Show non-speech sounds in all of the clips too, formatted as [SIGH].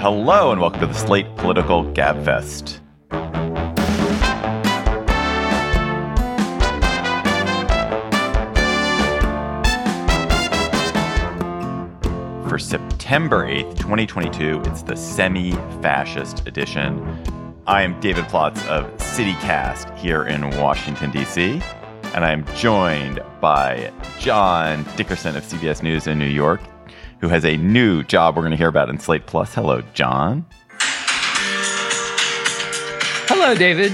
Hello and welcome to the Slate Political Gabfest. For September 8th, 2022, it's the semi fascist edition. I am David Plotz of CityCast here in Washington, D.C., and I'm joined by John Dickerson of CBS News in New York, who has a new job we're going to hear about in Slate Plus. Hello, John. Hello, David.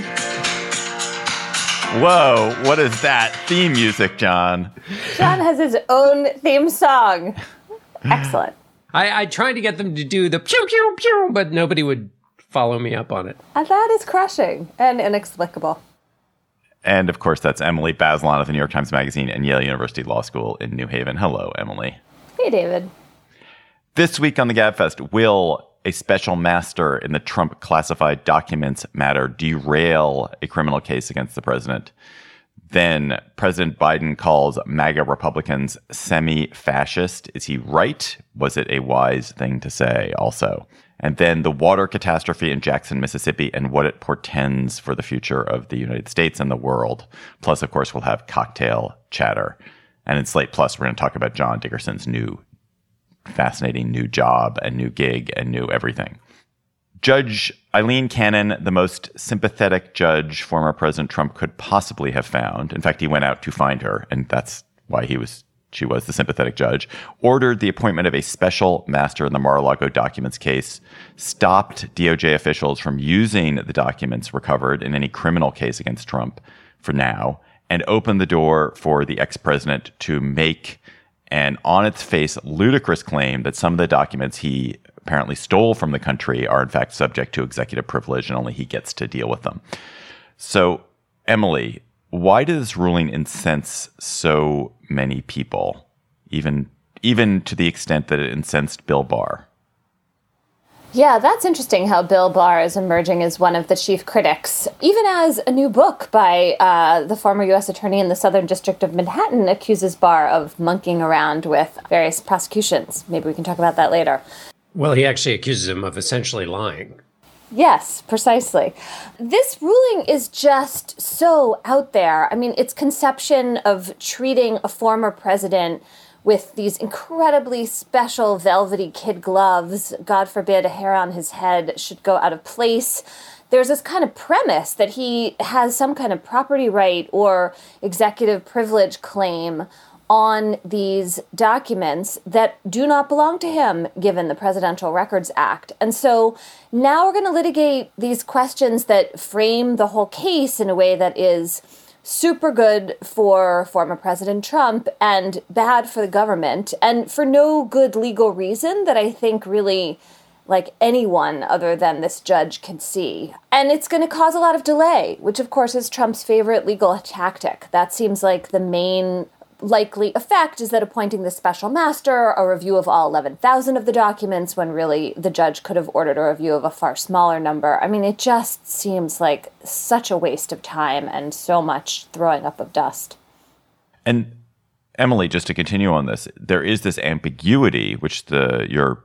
Whoa, what is that theme music, John? John has his own theme song. [SIGHS] Excellent. I, I tried to get them to do the pew pew pew, but nobody would follow me up on it. And that is crushing and inexplicable. And of course, that's Emily Bazelon of the New York Times Magazine and Yale University Law School in New Haven. Hello, Emily. Hey, David. This week on the Gabfest, will a special master in the Trump classified documents matter derail a criminal case against the president? Then President Biden calls MAGA Republicans semi fascist. Is he right? Was it a wise thing to say also? And then the water catastrophe in Jackson, Mississippi, and what it portends for the future of the United States and the world. Plus, of course, we'll have cocktail chatter. And in Slate Plus, we're going to talk about John Dickerson's new, fascinating new job and new gig and new everything. Judge Aileen Cannon, the most sympathetic judge former President Trump could possibly have found. In fact, he went out to find her, and that's why he was she was the sympathetic judge, ordered the appointment of a special master in the Mar-a-Lago documents case, stopped DOJ officials from using the documents recovered in any criminal case against Trump for now, and opened the door for the ex-president to make an on its face ludicrous claim that some of the documents he apparently stole from the country are in fact subject to executive privilege and only he gets to deal with them. So, Emily, why does this ruling incense so many people, even even to the extent that it incensed Bill Barr? Yeah, that's interesting how Bill Barr is emerging as one of the chief critics, even as a new book by uh, the former U.S. Attorney in the Southern District of Manhattan accuses Barr of monkeying around with various prosecutions. Maybe we can talk about that later. Well, he actually accuses him of essentially lying. Yes, precisely. This ruling is just so out there. I mean, its conception of treating a former president with these incredibly special velvety kid gloves, God forbid a hair on his head should go out of place. There's this kind of premise that he has some kind of property right or executive privilege claim on these documents that do not belong to him given the Presidential Records Act. And so now we're going to litigate these questions that frame the whole case in a way that is super good for former President Trump and bad for the government and for no good legal reason that I think really like anyone other than this judge can see. And it's going to cause a lot of delay, which of course is Trump's favorite legal tactic. That seems like the main likely effect is that appointing the special master, a review of all 11,000 of the documents, when really the judge could have ordered a review of a far smaller number. I mean, it just seems like such a waste of time and so much throwing up of dust. And Emily, just to continue on this, there is this ambiguity which the your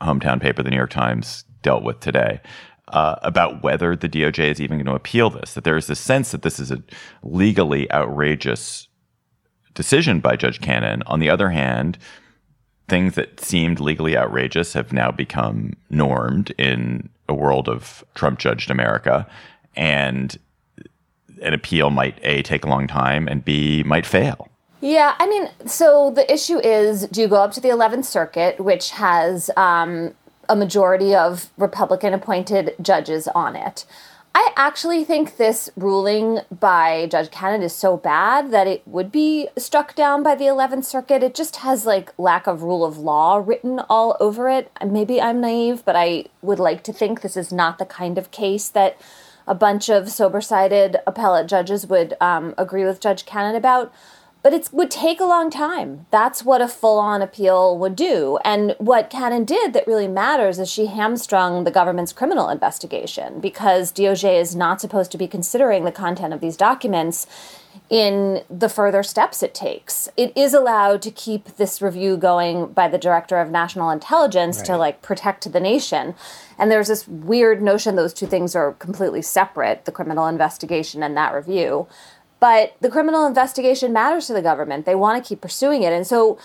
hometown paper, the New York Times, dealt with today. Uh, about whether the DOJ is even going to appeal this, that there is this sense that this is a legally outrageous decision by Judge Cannon. On the other hand, things that seemed legally outrageous have now become normed in a world of Trump judged America. And an appeal might A, take a long time, and B, might fail. Yeah, I mean, so the issue is do you go up to the 11th Circuit, which has um, a majority of Republican appointed judges on it? I actually think this ruling by Judge Cannon is so bad that it would be struck down by the 11th Circuit. It just has like lack of rule of law written all over it. Maybe I'm naive, but I would like to think this is not the kind of case that a bunch of sober sided appellate judges would um, agree with Judge Cannon about but it would take a long time. That's what a full on appeal would do. And what Cannon did that really matters is she hamstrung the government's criminal investigation because DOJ is not supposed to be considering the content of these documents in the further steps it takes. It is allowed to keep this review going by the director of national intelligence right. to like protect the nation. And there's this weird notion those two things are completely separate, the criminal investigation and that review. But the criminal investigation matters to the government. They want to keep pursuing it. And so,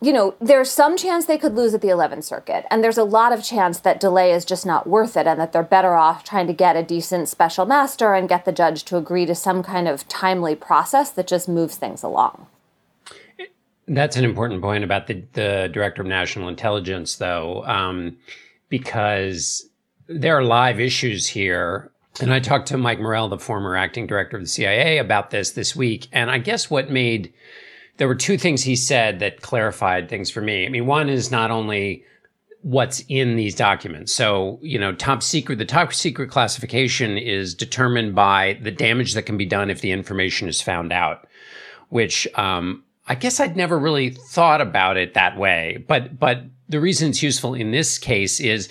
you know, there's some chance they could lose at the 11th Circuit. And there's a lot of chance that delay is just not worth it and that they're better off trying to get a decent special master and get the judge to agree to some kind of timely process that just moves things along. That's an important point about the, the director of national intelligence, though, um, because there are live issues here and I talked to Mike Morell, the former acting director of the CIA, about this this week. And I guess what made there were two things he said that clarified things for me. I mean, one is not only what's in these documents. So, you know, top secret, the top secret classification is determined by the damage that can be done if the information is found out, which, um, I guess I'd never really thought about it that way. But, but the reason it's useful in this case is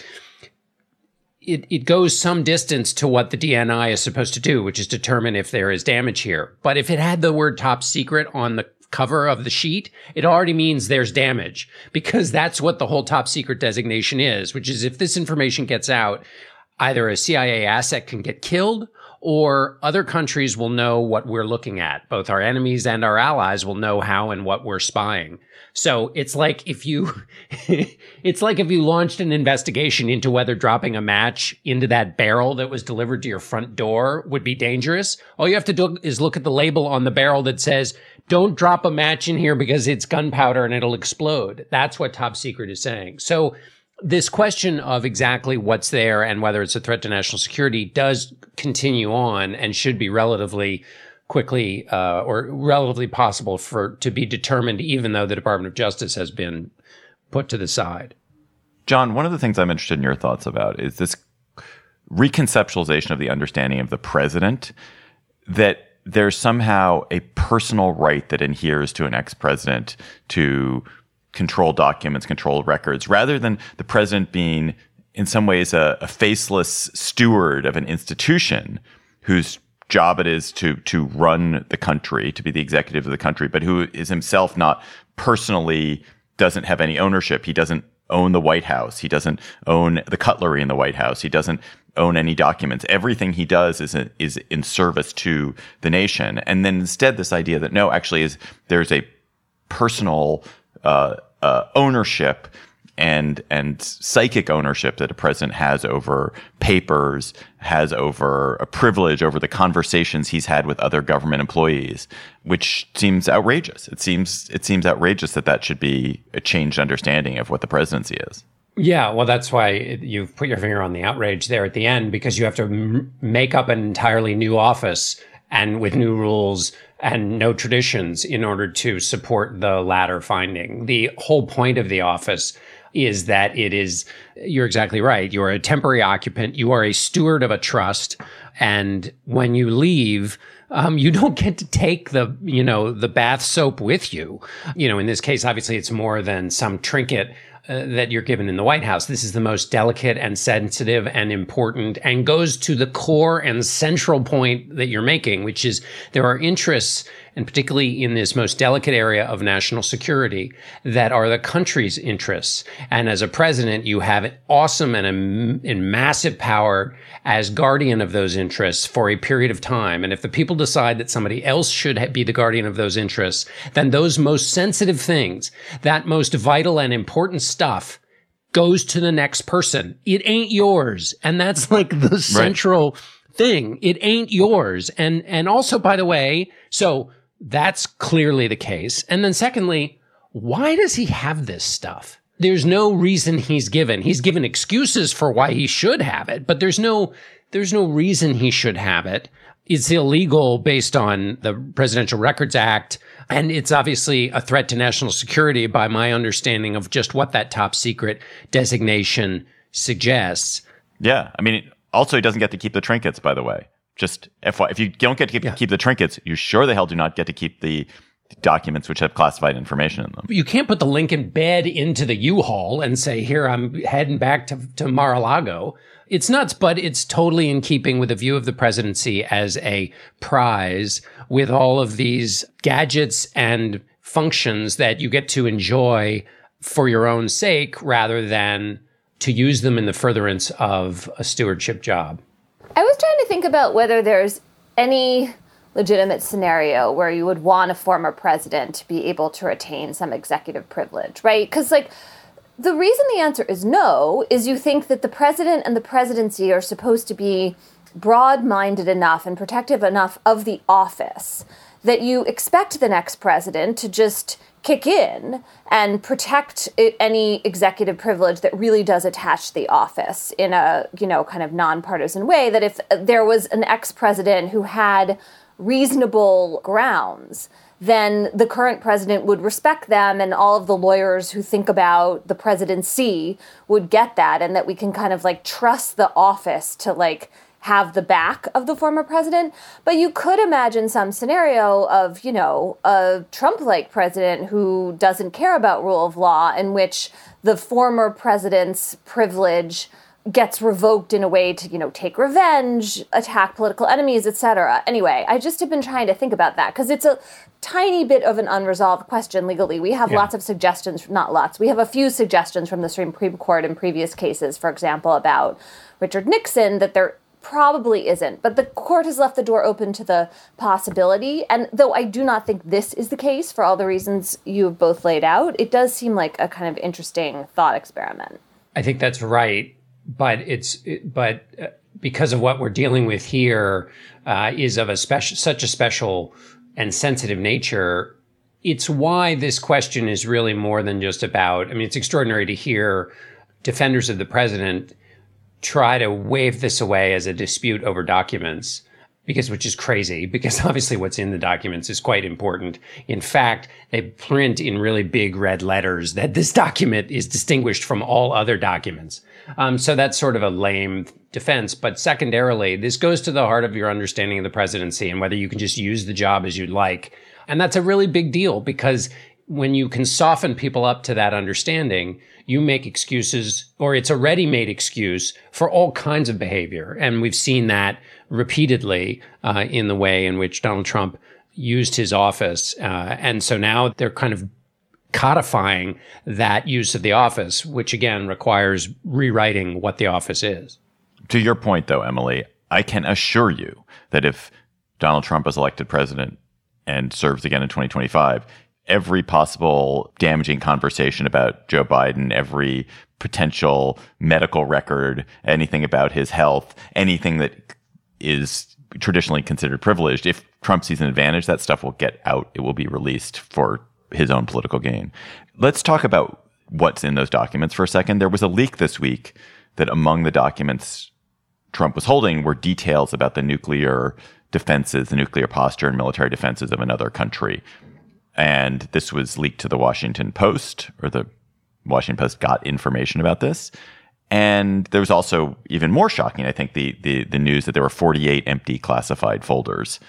it, it goes some distance to what the DNI is supposed to do, which is determine if there is damage here. But if it had the word top secret on the cover of the sheet, it already means there's damage because that's what the whole top secret designation is, which is if this information gets out, either a CIA asset can get killed or other countries will know what we're looking at. Both our enemies and our allies will know how and what we're spying. So it's like if you, [LAUGHS] it's like if you launched an investigation into whether dropping a match into that barrel that was delivered to your front door would be dangerous. All you have to do is look at the label on the barrel that says, don't drop a match in here because it's gunpowder and it'll explode. That's what top secret is saying. So this question of exactly what's there and whether it's a threat to national security does continue on and should be relatively quickly uh, or relatively possible for to be determined, even though the Department of Justice has been put to the side. John, one of the things I'm interested in your thoughts about is this reconceptualization of the understanding of the president that there's somehow a personal right that adheres to an ex-president to control documents, control records, rather than the president being in some ways a, a faceless steward of an institution whose job it is to to run the country, to be the executive of the country, but who is himself not personally doesn't have any ownership. He doesn't own the White House. He doesn't own the cutlery in the White House. He doesn't own any documents. Everything he does is is in service to the nation. And then instead, this idea that no, actually, is there's a personal uh, uh, ownership and and psychic ownership that a president has over papers, has over a privilege over the conversations he's had with other government employees, which seems outrageous. It seems it seems outrageous that that should be a changed understanding of what the presidency is. Yeah, well, that's why you've put your finger on the outrage there at the end because you have to m- make up an entirely new office and with new rules and no traditions in order to support the latter finding. The whole point of the office is that it is, you're exactly right. You're a temporary occupant. You are a steward of a trust. And when you leave, um, you [LAUGHS] don't get to take the, you know, the bath soap with you. You know, in this case, obviously it's more than some trinket uh, that you're given in the White House. This is the most delicate and sensitive and important and goes to the core and central point that you're making, which is there are interests and particularly in this most delicate area of national security that are the country's interests. And as a president, you have awesome and, and massive power as guardian of those interests for a period of time. And if the people decide that somebody else should be the guardian of those interests, then those most sensitive things, that most vital and important stuff, goes to the next person. It ain't yours. And that's like the central right. thing. It ain't yours. And, and also, by the way, so that's clearly the case. And then secondly, why does he have this stuff? There's no reason he's given. He's given excuses for why he should have it, but there's no There's no reason he should have it. It's illegal based on the Presidential Records Act. And it's obviously a threat to national security by my understanding of just what that top secret designation suggests. Yeah. I mean, also, he doesn't get to keep the trinkets, by the way. Just FY, if you don't get to keep, yeah. keep the trinkets, you sure the hell do not get to keep the documents which have classified information in them. You can't put the Lincoln bed into the U-Haul and say, here, I'm heading back to, to Mar-a-Lago. It's nuts, but it's totally in keeping with the view of the presidency as a prize with all of these gadgets and functions that you get to enjoy for your own sake rather than to use them in the furtherance of a stewardship job. I was trying to think about whether there's any legitimate scenario where you would want a former president to be able to retain some executive privilege, right? Because, like, the reason the answer is no is you think that the president and the presidency are supposed to be broad minded enough and protective enough of the office that you expect the next president to just kick in and protect any executive privilege that really does attach the office in a you know kind of nonpartisan way that if there was an ex-president who had reasonable grounds then the current president would respect them and all of the lawyers who think about the presidency would get that and that we can kind of like trust the office to like have the back of the former president. But you could imagine some scenario of, you know, a Trump like president who doesn't care about rule of law, in which the former president's privilege gets revoked in a way to you know take revenge attack political enemies etc anyway i just have been trying to think about that because it's a tiny bit of an unresolved question legally we have yeah. lots of suggestions not lots we have a few suggestions from the supreme court in previous cases for example about richard nixon that there probably isn't. But the court has left the door open to the possibility. And though I do not think this is the case for all the reasons you have both laid out, it does seem like a kind of interesting thought experiment. I think that's right. But it's, but uh, because of what we're dealing with here uh, is of a special, such a special and sensitive nature. It's why this question is really more than just about. I mean, it's extraordinary to hear defenders of the president try to wave this away as a dispute over documents because which is crazy because [LAUGHS] obviously what's in the documents is quite important. In fact, they print in really big red letters that this document is distinguished from all other documents. Um, so that's sort of a lame defense. But secondarily, this goes to the heart of your understanding of the presidency and whether you can just use the job as you'd like. And that's a really big deal because when you can soften people up to that understanding, you make excuses, or it's a ready made excuse for all kinds of behavior. And we've seen that repeatedly uh, in the way in which Donald Trump used his office. Uh, and so now they're kind of codifying that use of the office, which again requires rewriting what the office is. To your point, though, Emily, I can assure you that if Donald Trump is elected president and serves again in 2025, every possible damaging conversation about Joe Biden, every potential medical record, anything about his health, anything that is traditionally considered privileged. If Trump sees an advantage, that stuff will get out. It will be released for his own political gain. Let's talk about what's in those documents for a second. There was a leak this week that among the documents Trump was holding were details about the nuclear defenses, the nuclear posture and military defenses of another country. And this was leaked to the Washington Post, or the Washington Post got information about this. And there was also even more shocking, I think, the, the, the news that there were 48 empty classified folders.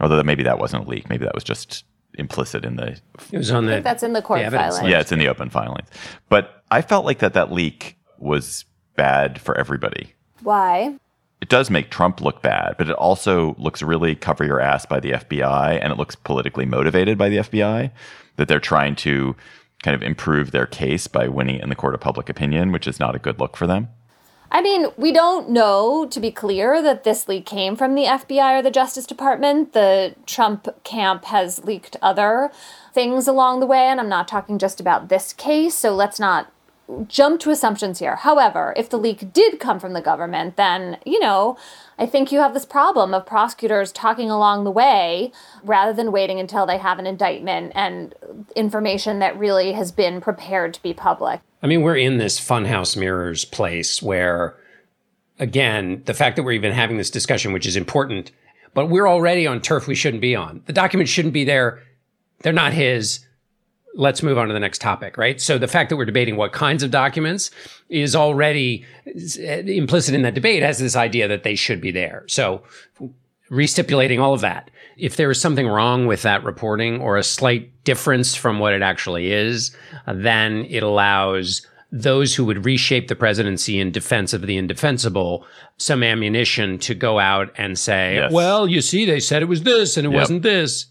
Although maybe that wasn't a leak. Maybe that was just implicit in the. It was on the. that's in the court the filing. Yeah, it's in the open filings. But I felt like that that leak was bad for everybody. Why? It does make Trump look bad, but it also looks really cover your ass by the FBI and it looks politically motivated by the FBI that they're trying to kind of improve their case by winning in the court of public opinion, which is not a good look for them. I mean, we don't know, to be clear, that this leak came from the FBI or the Justice Department. The Trump camp has leaked other things along the way, and I'm not talking just about this case, so let's not jump to assumptions here. However, if the leak did come from the government, then, you know, I think you have this problem of prosecutors talking along the way rather than waiting until they have an indictment and information that really has been prepared to be public. I mean, we're in this funhouse mirrors place where again, the fact that we're even having this discussion, which is important, but we're already on turf we shouldn't be on. The documents shouldn't be there. They're not his. Let's move on to the next topic, right? So the fact that we're debating what kinds of documents is already implicit in that debate has this idea that they should be there. So restipulating all of that. If there is something wrong with that reporting or a slight difference from what it actually is, then it allows those who would reshape the presidency in defense of the indefensible some ammunition to go out and say, yes. well, you see, they said it was this and it yep. wasn't this.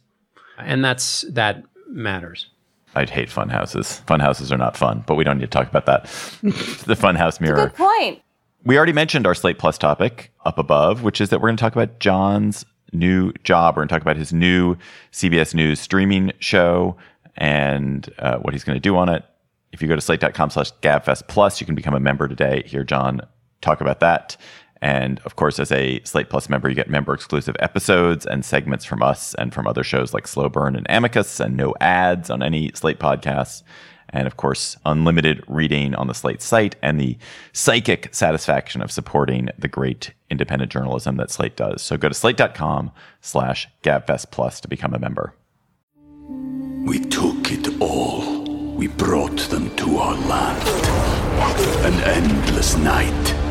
And that's that matters. I'd hate fun houses. Fun houses are not fun, but we don't need to talk about that. [LAUGHS] the fun house mirror. good point. We already mentioned our Slate Plus topic up above, which is that we're going to talk about John's new job. We're going to talk about his new CBS News streaming show and uh, what he's going to do on it. If you go to slate.com slash gabfest plus, you can become a member today. Hear John talk about that. And of course, as a Slate Plus member, you get member exclusive episodes and segments from us and from other shows like Slow Burn and Amicus, and no ads on any Slate podcasts. And of course, unlimited reading on the Slate site and the psychic satisfaction of supporting the great independent journalism that Slate does. So go to slate.com slash gabfest plus to become a member. We took it all we brought them to our land. An endless night,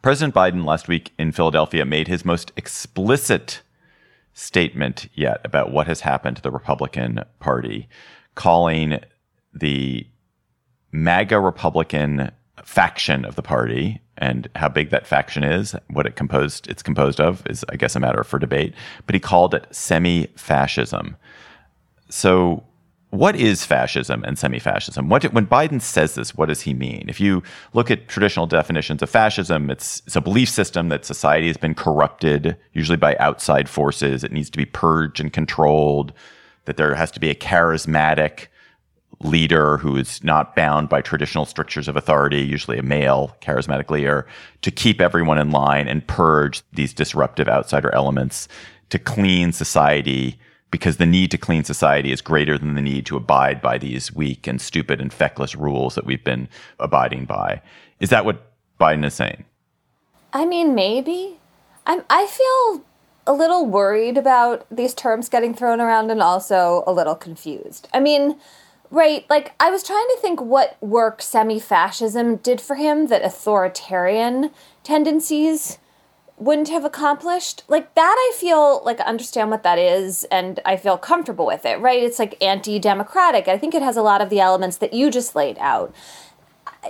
President Biden last week in Philadelphia made his most explicit statement yet about what has happened to the Republican Party, calling the MAGA Republican faction of the party and how big that faction is, what it composed it's composed of is I guess a matter for debate, but he called it semi-fascism. So what is fascism and semi-fascism? What when Biden says this, what does he mean? If you look at traditional definitions of fascism, it's, it's a belief system that society has been corrupted, usually by outside forces. It needs to be purged and controlled. That there has to be a charismatic leader who is not bound by traditional strictures of authority, usually a male charismatic leader, to keep everyone in line and purge these disruptive outsider elements to clean society because the need to clean society is greater than the need to abide by these weak and stupid and feckless rules that we've been abiding by. Is that what Biden is saying? I mean, maybe. I'm, I feel a little worried about these terms getting thrown around and also a little confused. I mean, Right. Like, I was trying to think what work semi fascism did for him that authoritarian tendencies wouldn't have accomplished. Like, that I feel like I understand what that is and I feel comfortable with it, right? It's like anti democratic. I think it has a lot of the elements that you just laid out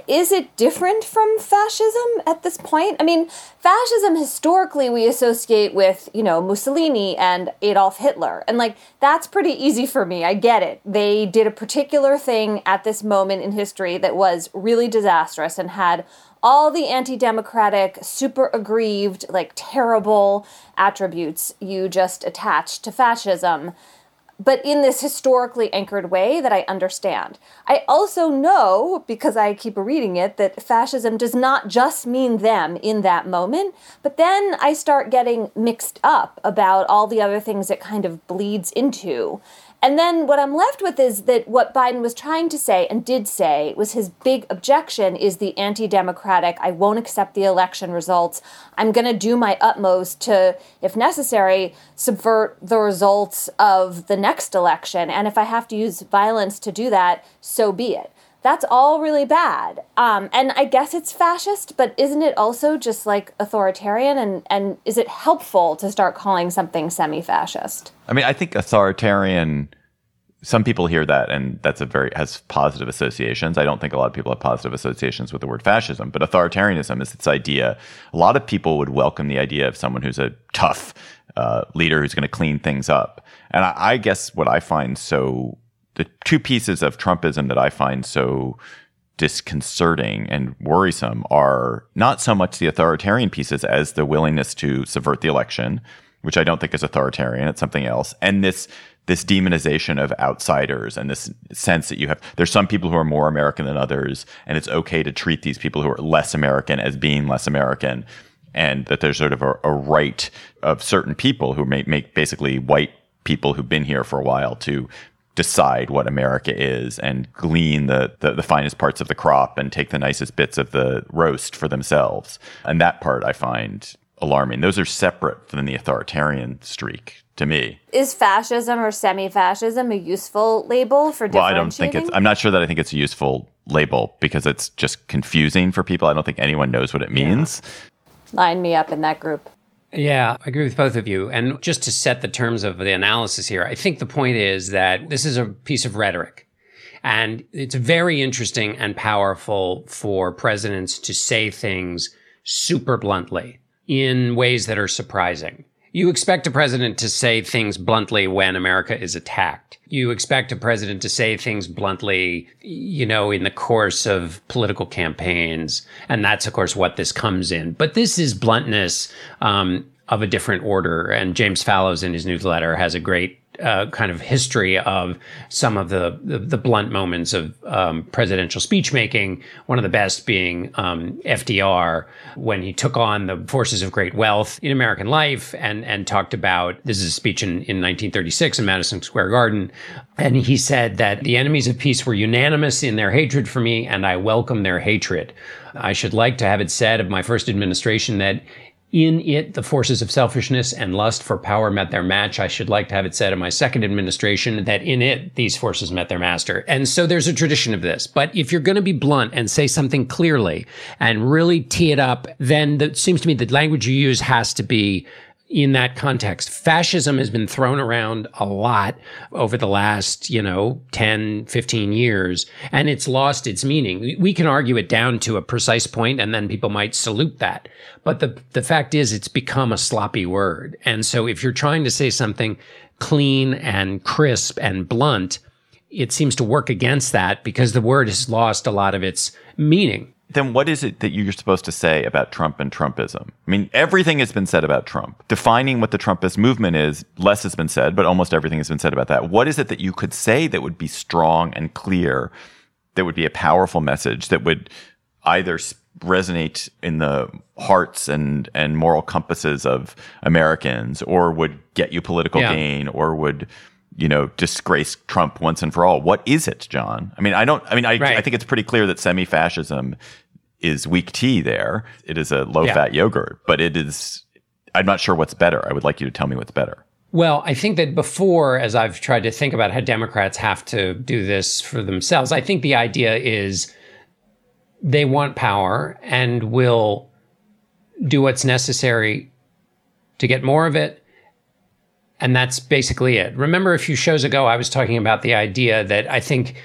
is it different from fascism at this point? I mean, fascism historically we associate with, you know, Mussolini and Adolf Hitler. And like that's pretty easy for me. I get it. They did a particular thing at this moment in history that was really disastrous and had all the anti-democratic, super aggrieved, like terrible attributes you just attach to fascism but in this historically anchored way that I understand. I also know, because I keep reading it, that fascism does not just mean them in that moment, but then I start getting mixed up about all the other things it kind of bleeds into. And then what I'm left with is that what Biden was trying to say and did say was his big objection is the anti democratic, I won't accept the election results. I'm going to do my utmost to, if necessary, subvert the results of the next election. And if I have to use violence to do that, so be it. That's all really bad. Um, and I guess it's fascist, but isn't it also just like authoritarian? And, and is it helpful to start calling something semi fascist? I mean, I think authoritarian some people hear that and that's a very has positive associations. I don't think a lot of people have positive associations with the word fascism, but authoritarianism is its idea. A lot of people would welcome the idea of someone who's a tough uh, leader who's going to clean things up. And I, I guess what I find so the two pieces of Trumpism that I find so disconcerting and worrisome are not so much the authoritarian pieces as the willingness to subvert the election, which I don't think is authoritarian. It's something else. And this this demonization of outsiders and this sense that you have there's some people who are more American than others, and it's okay to treat these people who are less American as being less American, and that there's sort of a, a right of certain people who make, make basically white people who've been here for a while to decide what America is and glean the, the, the, finest parts of the crop and take the nicest bits of the roast for themselves. And that part I find alarming. Those are separate from the authoritarian streak to me. Is fascism or semi-fascism a useful label for Well, I don't think it's I'm not sure that I think it's a useful label because it's just confusing for people. I don't think anyone knows what it means. Yeah. Line me up in that group. Yeah, I agree with both of you. And just to set the terms of the analysis here, I think the point is that this is a piece of rhetoric. And it's very interesting and powerful for presidents to say things super bluntly in ways that are surprising. You expect a president to say things bluntly when America is attacked. You expect a president to say things bluntly, you know, in the course of political campaigns. And that's, of course, what this comes in. But this is bluntness um, of a different order. And James Fallows in his newsletter has a great uh, kind of history of some of the, the, the blunt moments of um, presidential speech making. One of the best being um, FDR when he took on the forces of great wealth in American life and and talked about this is a speech in, in 1936 in Madison Square Garden, and he said that the enemies of peace were unanimous in their hatred for me, and I welcome their hatred. I should like to have it said of my first administration that in it, the forces of selfishness and lust for power met their match. I should like to have it said in my second administration that in it, these forces met their master. And so there's a tradition of this. But if you're going to be blunt and say something clearly and really tee it up, then it seems to me the language you use has to be in that context. Fascism has been thrown around a lot over the last, you know, 10, 15 years, and it's lost its meaning. We can argue it down to a precise point and then people might salute that. But the, the fact is it's become a sloppy word. And so if you're trying to say something clean and crisp and blunt, it seems to work against that because the word has lost a lot of its meaning then what is it that you're supposed to say about Trump and Trumpism? I mean, everything has been said about Trump. Defining what the Trumpist movement is, less has been said, but almost everything has been said about that. What is it that you could say that would be strong and clear, that would be a powerful message, that would either resonate in the hearts and, and moral compasses of Americans, or would get you political yeah. gain, or would you know, disgrace Trump once and for all. What is it, John? I mean, I don't, I mean, I, right. I think it's pretty clear that semi fascism is weak tea there. It is a low fat yeah. yogurt, but it is, I'm not sure what's better. I would like you to tell me what's better. Well, I think that before, as I've tried to think about how Democrats have to do this for themselves, I think the idea is they want power and will do what's necessary to get more of it and that's basically it. Remember, a few shows ago, I was talking about the idea that I think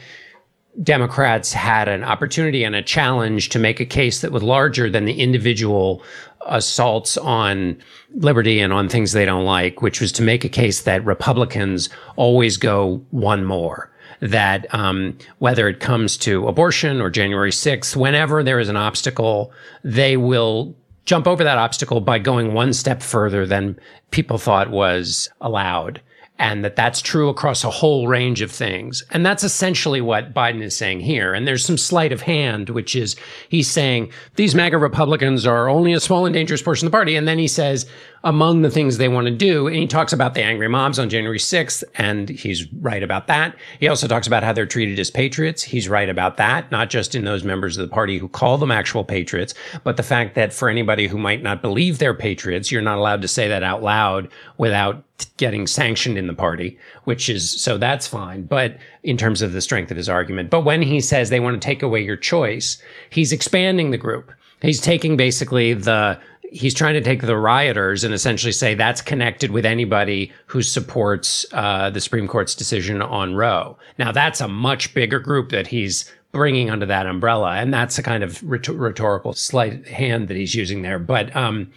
Democrats had an opportunity and a challenge to make a case that was larger than the individual assaults on liberty and on things they don't like, which was to make a case that Republicans always go one more. That um, whether it comes to abortion or January 6th, whenever there is an obstacle, they will jump over that obstacle by going one step further than people thought was allowed and that that's true across a whole range of things. And that's essentially what Biden is saying here. And there's some sleight of hand, which is he's saying these MAGA Republicans are only a small and dangerous portion of the party. And then he says, among the things they want to do. And he talks about the angry mobs on January 6th, and he's right about that. He also talks about how they're treated as patriots. He's right about that, not just in those members of the party who call them actual patriots, but the fact that for anybody who might not believe they're patriots, you're not allowed to say that out loud without getting sanctioned in the party, which is so that's fine. But in terms of the strength of his argument, but when he says they want to take away your choice, he's expanding the group. He's taking basically the he's trying to take the rioters and essentially say that's connected with anybody who supports uh, the Supreme Court's decision on Roe. Now, that's a much bigger group that he's bringing under that umbrella, and that's a kind of rhetorical sleight hand that he's using there. But um,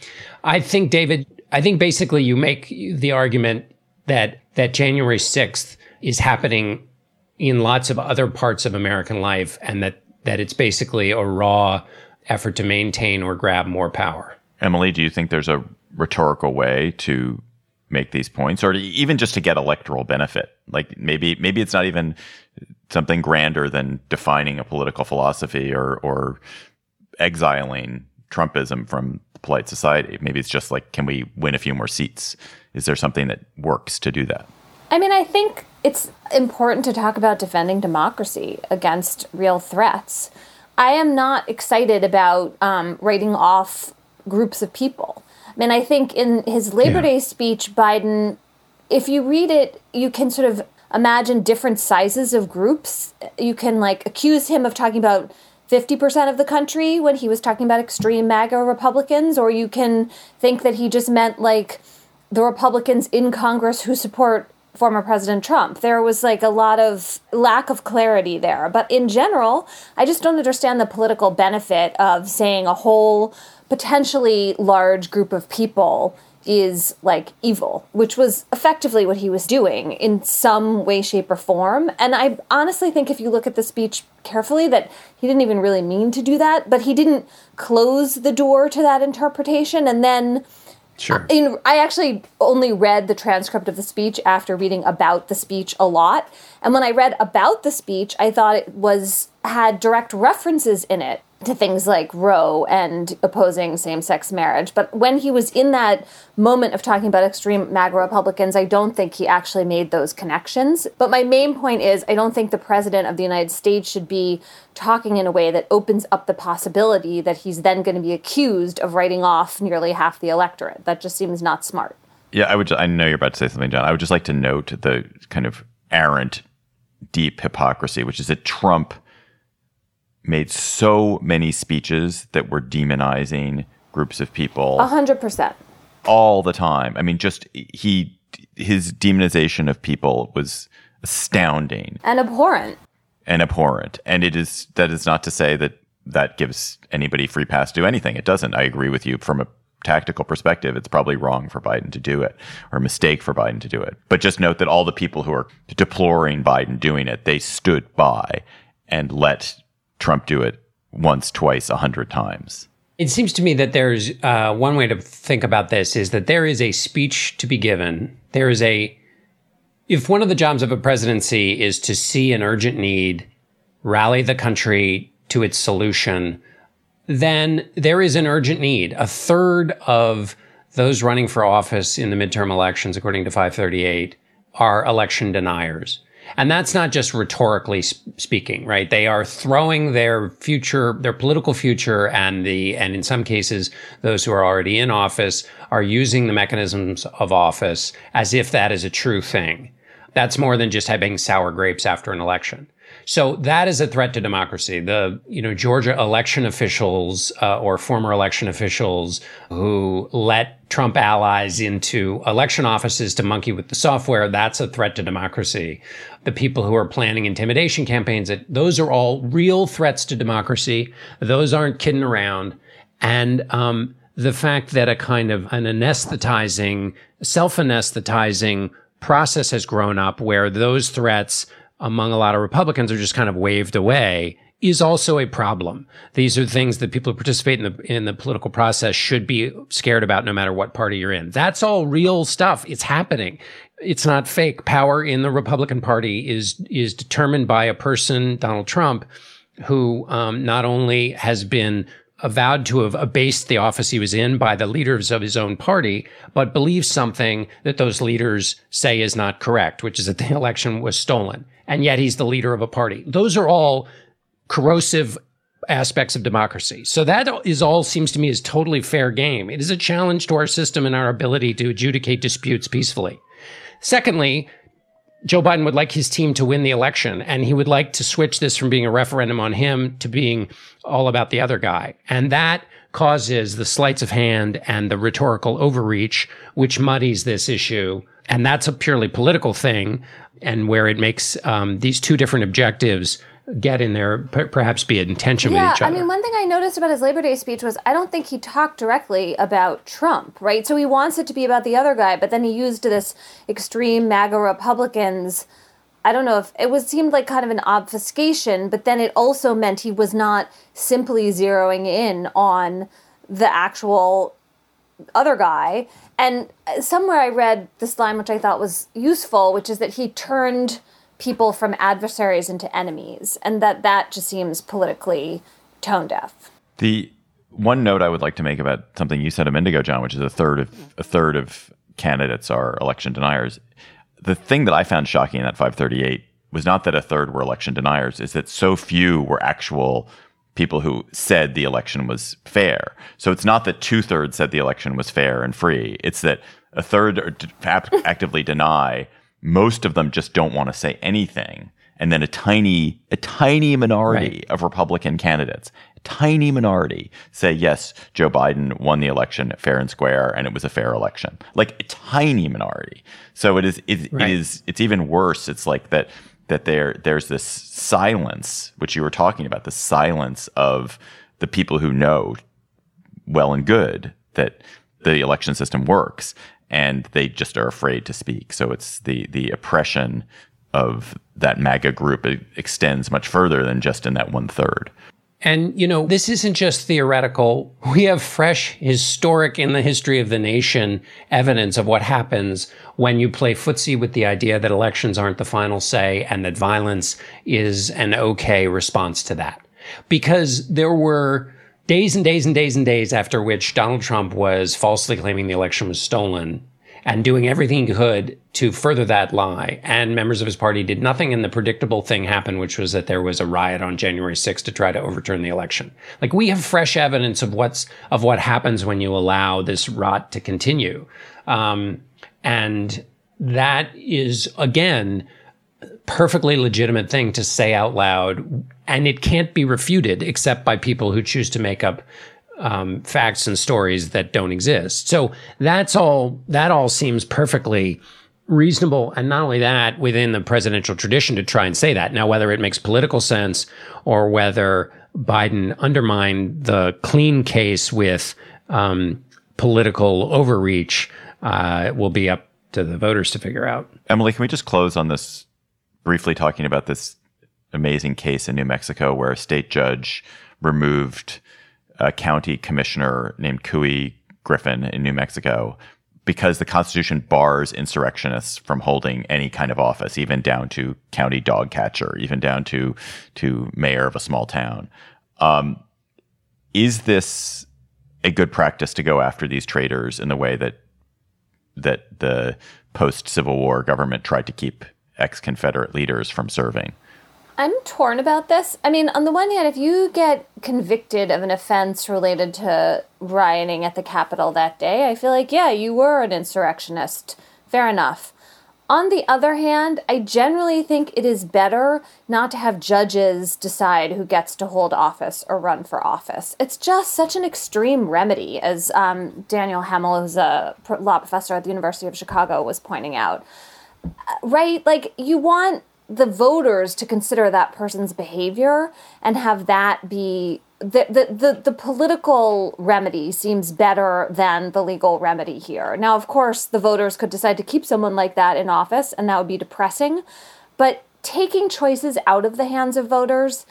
I think, David, I think basically you make the argument that that January sixth is happening in lots of other parts of American life, and that that it's basically a raw effort to maintain or grab more power. Emily, do you think there's a rhetorical way to make these points or even just to get electoral benefit? Like maybe maybe it's not even something grander than defining a political philosophy or or exiling Trumpism from polite society. Maybe it's just like can we win a few more seats? Is there something that works to do that? I mean, I think it's important to talk about defending democracy against real threats. I am not excited about um, writing off groups of people. I mean, I think in his Labor yeah. Day speech, Biden, if you read it, you can sort of imagine different sizes of groups. You can like accuse him of talking about 50% of the country when he was talking about extreme MAGA Republicans, or you can think that he just meant like the Republicans in Congress who support former President Trump. There was like a lot of lack of clarity there. But in general, I just don't understand the political benefit of saying a whole potentially large group of people is like evil, which was effectively what he was doing in some way, shape, or form. And I honestly think if you look at the speech carefully, that he didn't even really mean to do that, but he didn't close the door to that interpretation. And then Sure. In, I actually only read the transcript of the speech after reading about the speech a lot. And when I read about the speech, I thought it was had direct references in it to things like Roe and opposing same sex marriage. But when he was in that moment of talking about extreme MAGA Republicans, I don't think he actually made those connections. But my main point is I don't think the president of the United States should be talking in a way that opens up the possibility that he's then going to be accused of writing off nearly half the electorate. That just seems not smart. Yeah, I would. I know you're about to say something, John. I would just like to note the kind of errant, deep hypocrisy, which is that Trump made so many speeches that were demonizing groups of people. A hundred percent. All the time. I mean, just he, his demonization of people was astounding and abhorrent. And abhorrent. And it is, that is not to say that that gives anybody free pass to do anything. It doesn't. I agree with you from a tactical perspective, it's probably wrong for Biden to do it or a mistake for Biden to do it. But just note that all the people who are deploring Biden doing it, they stood by and let Trump do it once, twice, a hundred times. It seems to me that there's uh, one way to think about this is that there is a speech to be given. There is a, if one of the jobs of a presidency is to see an urgent need, rally the country to its solution, then there is an urgent need. A third of those running for office in the midterm elections, according to 538, are election deniers. And that's not just rhetorically speaking, right? They are throwing their future, their political future and the, and in some cases, those who are already in office are using the mechanisms of office as if that is a true thing. That's more than just having sour grapes after an election. So that is a threat to democracy. The you know Georgia election officials uh, or former election officials who let Trump allies into election offices to monkey with the software, that's a threat to democracy. The people who are planning intimidation campaigns, those are all real threats to democracy. Those aren't kidding around. And um, the fact that a kind of an anesthetizing, self anesthetizing process has grown up where those threats among a lot of Republicans are just kind of waved away is also a problem. These are things that people who participate in the in the political process should be scared about no matter what party you're in. That's all real stuff. It's happening. It's not fake. Power in the Republican Party is is determined by a person, Donald Trump, who um, not only has been avowed to have abased the office he was in by the leaders of his own party, but believes something that those leaders say is not correct, which is that the [LAUGHS] election was stolen. And yet he's the leader of a party. Those are all corrosive aspects of democracy. So that is all seems to me is totally fair game. It is a challenge to our system and our ability to adjudicate disputes peacefully. Secondly, Joe Biden would like his team to win the election, and he would like to switch this from being a referendum on him to being all about the other guy. And that causes the sleights of hand and the rhetorical overreach, which muddies this issue. And that's a purely political thing, and where it makes um, these two different objectives get in there, perhaps be in tension yeah, with each other. I mean, one thing I noticed about his Labor Day speech was I don't think he talked directly about Trump, right? So he wants it to be about the other guy, but then he used this extreme MAGA Republicans. I don't know if it was seemed like kind of an obfuscation, but then it also meant he was not simply zeroing in on the actual other guy. And somewhere I read this line, which I thought was useful, which is that he turned people from adversaries into enemies, and that that just seems politically tone deaf. The one note I would like to make about something you said a minute ago, John, which is a third of a third of candidates are election deniers. The thing that I found shocking in that 538 was not that a third were election deniers, is that so few were actual people who said the election was fair. So it's not that two thirds said the election was fair and free. It's that a third actively deny most of them just don't want to say anything. And then a tiny, a tiny minority right. of Republican candidates, a tiny minority say, yes, Joe Biden won the election fair and square and it was a fair election. Like a tiny minority. So it is, it, right. it is, it's even worse. It's like that, that there, there's this silence, which you were talking about, the silence of the people who know well and good that the election system works and they just are afraid to speak. So it's the the oppression of that MAGA group extends much further than just in that one third. And, you know, this isn't just theoretical. We have fresh, historic in the history of the nation evidence of what happens when you play footsie with the idea that elections aren't the final say and that violence is an okay response to that. Because there were days and days and days and days after which Donald Trump was falsely claiming the election was stolen and doing everything he could to further that lie. And members of his party did nothing, and the predictable thing happened, which was that there was a riot on January 6th to try to overturn the election. Like we have fresh evidence of what's of what happens when you allow this rot to continue, um, and that is again perfectly legitimate thing to say out loud and it can't be refuted except by people who choose to make up um, facts and stories that don't exist. So that's all. That all seems perfectly reasonable, and not only that, within the presidential tradition to try and say that. Now, whether it makes political sense or whether Biden undermined the clean case with um, political overreach uh, will be up to the voters to figure out. Emily, can we just close on this briefly, talking about this amazing case in New Mexico where a state judge removed a county commissioner named Couy Griffin in New Mexico because the Constitution bars insurrectionists from holding any kind of office, even down to county dog catcher, even down to to mayor of a small town. Um, is this a good practice to go after these traitors in the way that that the post Civil War government tried to keep ex Confederate leaders from serving? I'm torn about this. I mean, on the one hand, if you get convicted of an offense related to rioting at the Capitol that day, I feel like, yeah, you were an insurrectionist. Fair enough. On the other hand, I generally think it is better not to have judges decide who gets to hold office or run for office. It's just such an extreme remedy, as um, Daniel Hemel, who's a law professor at the University of Chicago, was pointing out. Uh, right? Like, you want the voters to consider that person's behavior and have that be the, the, the, the, political remedy seems better than the legal remedy here. Now, of course, the voters could decide to keep someone like that in office, and that would be depressing. But taking choices out of the hands of voters,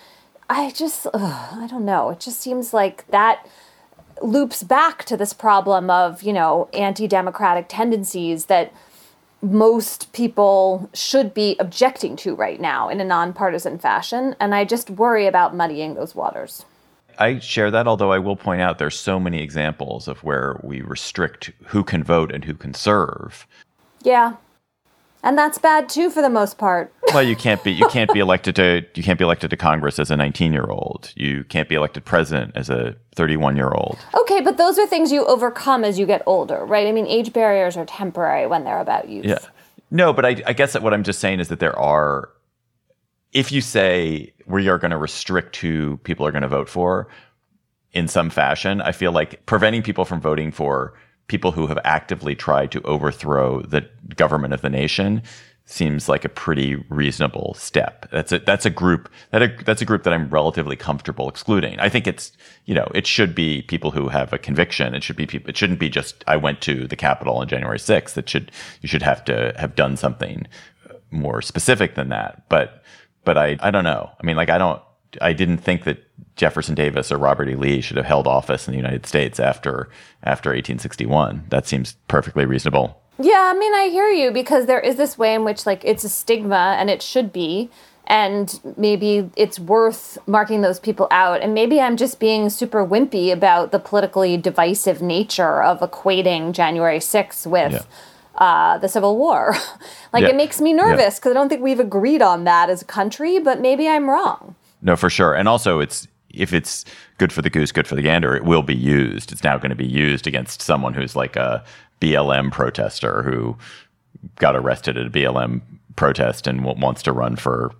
I just, ugh, I don't know. It just seems like that loops back to this problem of, you know, anti democratic tendencies that most people should be objecting to right now in a nonpartisan fashion. And I just worry about muddying those waters. I share that, although I will point out there's so many examples of where we restrict who can vote and who can serve. Yeah. And that's bad too for the most part. [LAUGHS] well, you can't be you can't be elected to you can't be elected to Congress as a 19-year-old. You can't be elected president as a 31-year-old. Okay, but those are things you overcome as you get older, right? I mean, age barriers are temporary when they're about youth. Yeah. No, but I, I guess that what I'm just saying is that there are if you say we are going to restrict who people are going to vote for, in some fashion. I feel like preventing people from voting for people who have actively tried to overthrow the government of the nation seems like a pretty reasonable step. That's a that's a group that a, that's a group that I'm relatively comfortable excluding. I think it's you know it should be people who have a conviction. It should be people. It shouldn't be just I went to the Capitol on January 6th. It should you should have to have done something more specific than that. But but I I don't know. I mean like I don't I didn't think that Jefferson Davis or Robert E. Lee should have held office in the United States after after 1861. That seems perfectly reasonable. Yeah, I mean, I hear you because there is this way in which, like, it's a stigma and it should be. And maybe it's worth marking those people out. And maybe I'm just being super wimpy about the politically divisive nature of equating January 6th with. Yeah. Uh, the Civil War. [LAUGHS] like, yeah. it makes me nervous because yeah. I don't think we've agreed on that as a country, but maybe I'm wrong. No, for sure. And also, it's if it's good for the goose, good for the gander, it will be used. It's now going to be used against someone who's like a BLM protester who got arrested at a BLM protest and wants to run for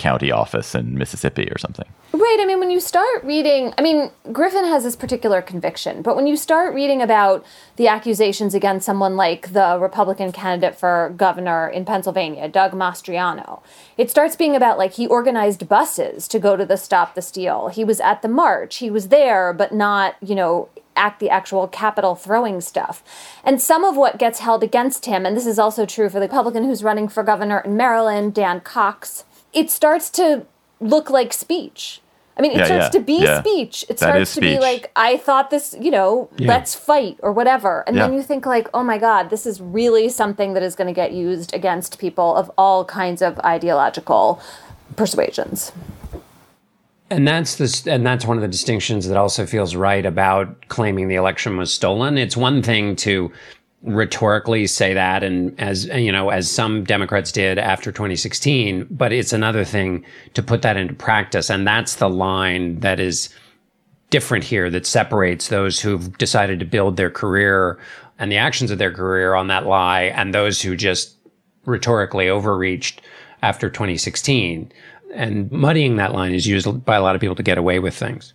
county office in Mississippi or something. Right. I mean, when you start reading, I mean, Griffin has this particular conviction, but when you start reading about the accusations against someone like the Republican candidate for governor in Pennsylvania, Doug Mastriano, it starts being about like he organized buses to go to the Stop the Steal. He was at the march. He was there, but not, you know, act the actual Capitol throwing stuff. And some of what gets held against him, and this is also true for the Republican who's running for governor in Maryland, Dan Cox, it starts to look like speech. I mean, it yeah, starts yeah, to be yeah. speech. It that starts to be like, I thought this, you know, let's fight or whatever. And then you think, like, oh my God, this is really something that is going to get used against people of all kinds of ideological persuasions. And that's this, and that's one of the distinctions that also feels right about claiming the election was stolen. It's one thing to rhetorically say that, and as you know, as some Democrats did after 2016, but it's another thing to put that into practice, and that's the line that is different here that separates those who've decided to build their career and the actions of their career on that lie, and those who just rhetorically overreached after 2016. And muddying that line is used by a lot of people to get away with things.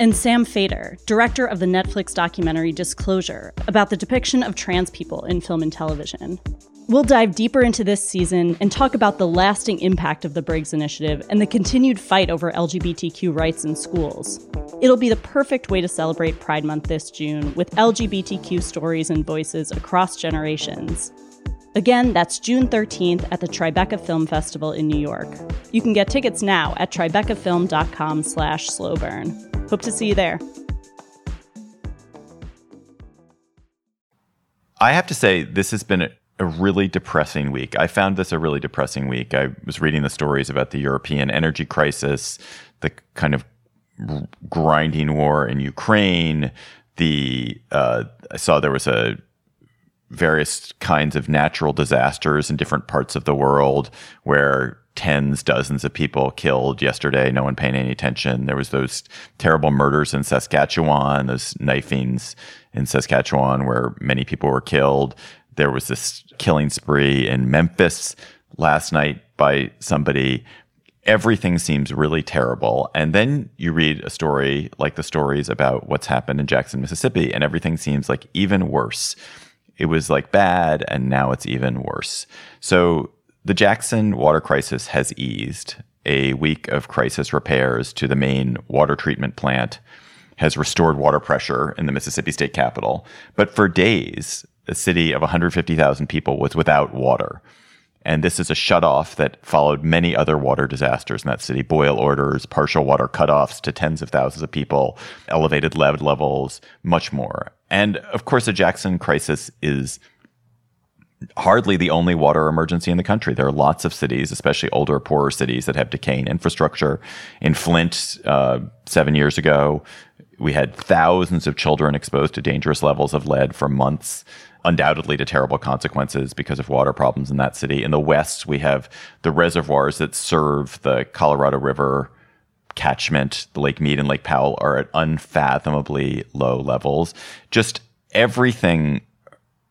and Sam Feder, director of the Netflix documentary Disclosure, about the depiction of trans people in film and television. We'll dive deeper into this season and talk about the lasting impact of the Briggs Initiative and the continued fight over LGBTQ rights in schools. It'll be the perfect way to celebrate Pride Month this June with LGBTQ stories and voices across generations. Again, that's June 13th at the Tribeca Film Festival in New York. You can get tickets now at tribecafilm.com slash slowburn. Hope to see you there. I have to say, this has been a really depressing week. I found this a really depressing week. I was reading the stories about the European energy crisis, the kind of grinding war in Ukraine. The uh, I saw there was a various kinds of natural disasters in different parts of the world where tens, dozens of people killed yesterday, no one paying any attention. There was those terrible murders in Saskatchewan, those knifings in Saskatchewan where many people were killed. There was this killing spree in Memphis last night by somebody. Everything seems really terrible. And then you read a story like the stories about what's happened in Jackson, Mississippi, and everything seems like even worse. It was like bad, and now it's even worse. So the Jackson water crisis has eased. A week of crisis repairs to the main water treatment plant has restored water pressure in the Mississippi state capital. But for days, a city of 150,000 people was without water. And this is a shutoff that followed many other water disasters in that city boil orders, partial water cutoffs to tens of thousands of people, elevated lead levels, much more. And of course, the Jackson crisis is hardly the only water emergency in the country. There are lots of cities, especially older, poorer cities, that have decaying infrastructure. In Flint, uh, seven years ago, we had thousands of children exposed to dangerous levels of lead for months, undoubtedly to terrible consequences because of water problems in that city. In the West, we have the reservoirs that serve the Colorado River catchment, the Lake Mead and Lake Powell are at unfathomably low levels. Just everything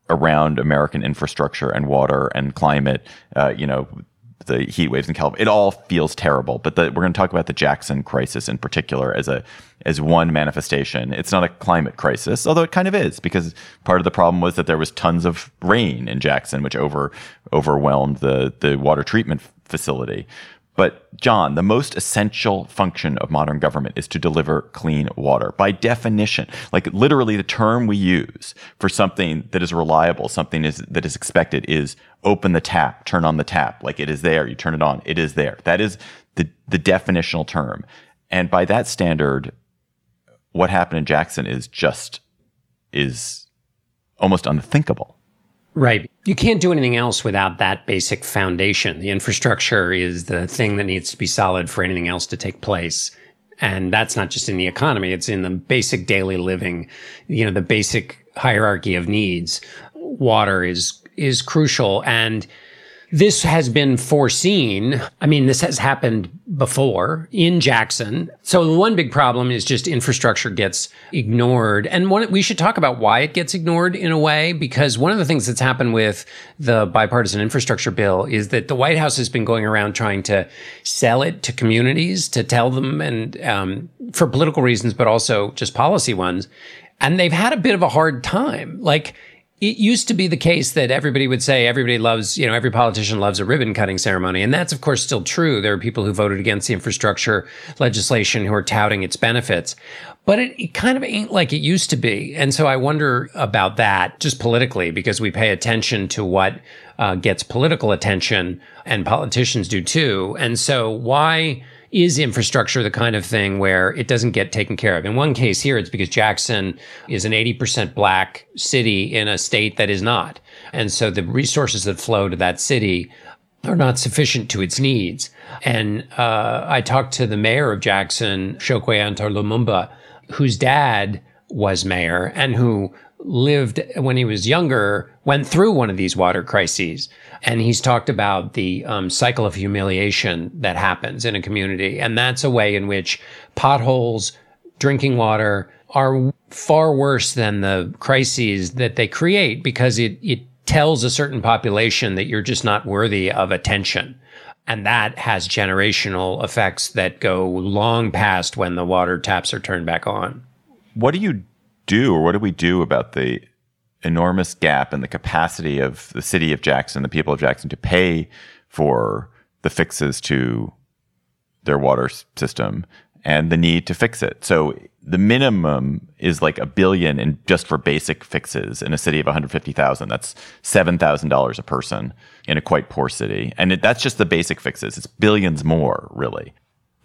around American infrastructure and water and climate, uh, you know, the heat waves in California, it all feels terrible. But the, we're going to talk about the Jackson crisis in particular as a as one manifestation. It's not a climate crisis, although it kind of is, because part of the problem was that there was tons of rain in Jackson, which over overwhelmed the the water treatment facility. But, John, the most essential function of modern government is to deliver clean water. By definition, like literally the term we use for something that is reliable, something is, that is expected is open the tap, turn on the tap. Like it is there, you turn it on, it is there. That is the, the definitional term. And by that standard, what happened in Jackson is just, is almost unthinkable. Right. You can't do anything else without that basic foundation. The infrastructure is the thing that needs to be solid for anything else to take place. And that's not just in the economy, it's in the basic daily living, you know, the basic hierarchy of needs. Water is is crucial and this has been foreseen. I mean, this has happened before in Jackson. So one big problem is just infrastructure gets ignored. And one, we should talk about why it gets ignored in a way, because one of the things that's happened with the bipartisan infrastructure bill is that the White House has been going around trying to sell it to communities to tell them and, um, for political reasons, but also just policy ones. And they've had a bit of a hard time. Like, it used to be the case that everybody would say everybody loves, you know, every politician loves a ribbon cutting ceremony. And that's, of course, still true. There are people who voted against the infrastructure legislation who are touting its benefits. But it, it kind of ain't like it used to be. And so I wonder about that just politically, because we pay attention to what uh, gets political attention and politicians do too. And so why? Is infrastructure the kind of thing where it doesn't get taken care of? In one case here, it's because Jackson is an 80% black city in a state that is not. And so the resources that flow to that city are not sufficient to its needs. And uh, I talked to the mayor of Jackson, Chokwe Antar Lumumba, whose dad was mayor and who lived when he was younger, went through one of these water crises. And he's talked about the um, cycle of humiliation that happens in a community. And that's a way in which potholes, drinking water are far worse than the crises that they create because it, it tells a certain population that you're just not worthy of attention. And that has generational effects that go long past when the water taps are turned back on. What do you do, or what do we do about the enormous gap in the capacity of the city of Jackson, the people of Jackson, to pay for the fixes to their water system and the need to fix it. So the minimum is like a billion in just for basic fixes in a city of 150,000. That's $7,000 a person in a quite poor city. And it, that's just the basic fixes. It's billions more, really.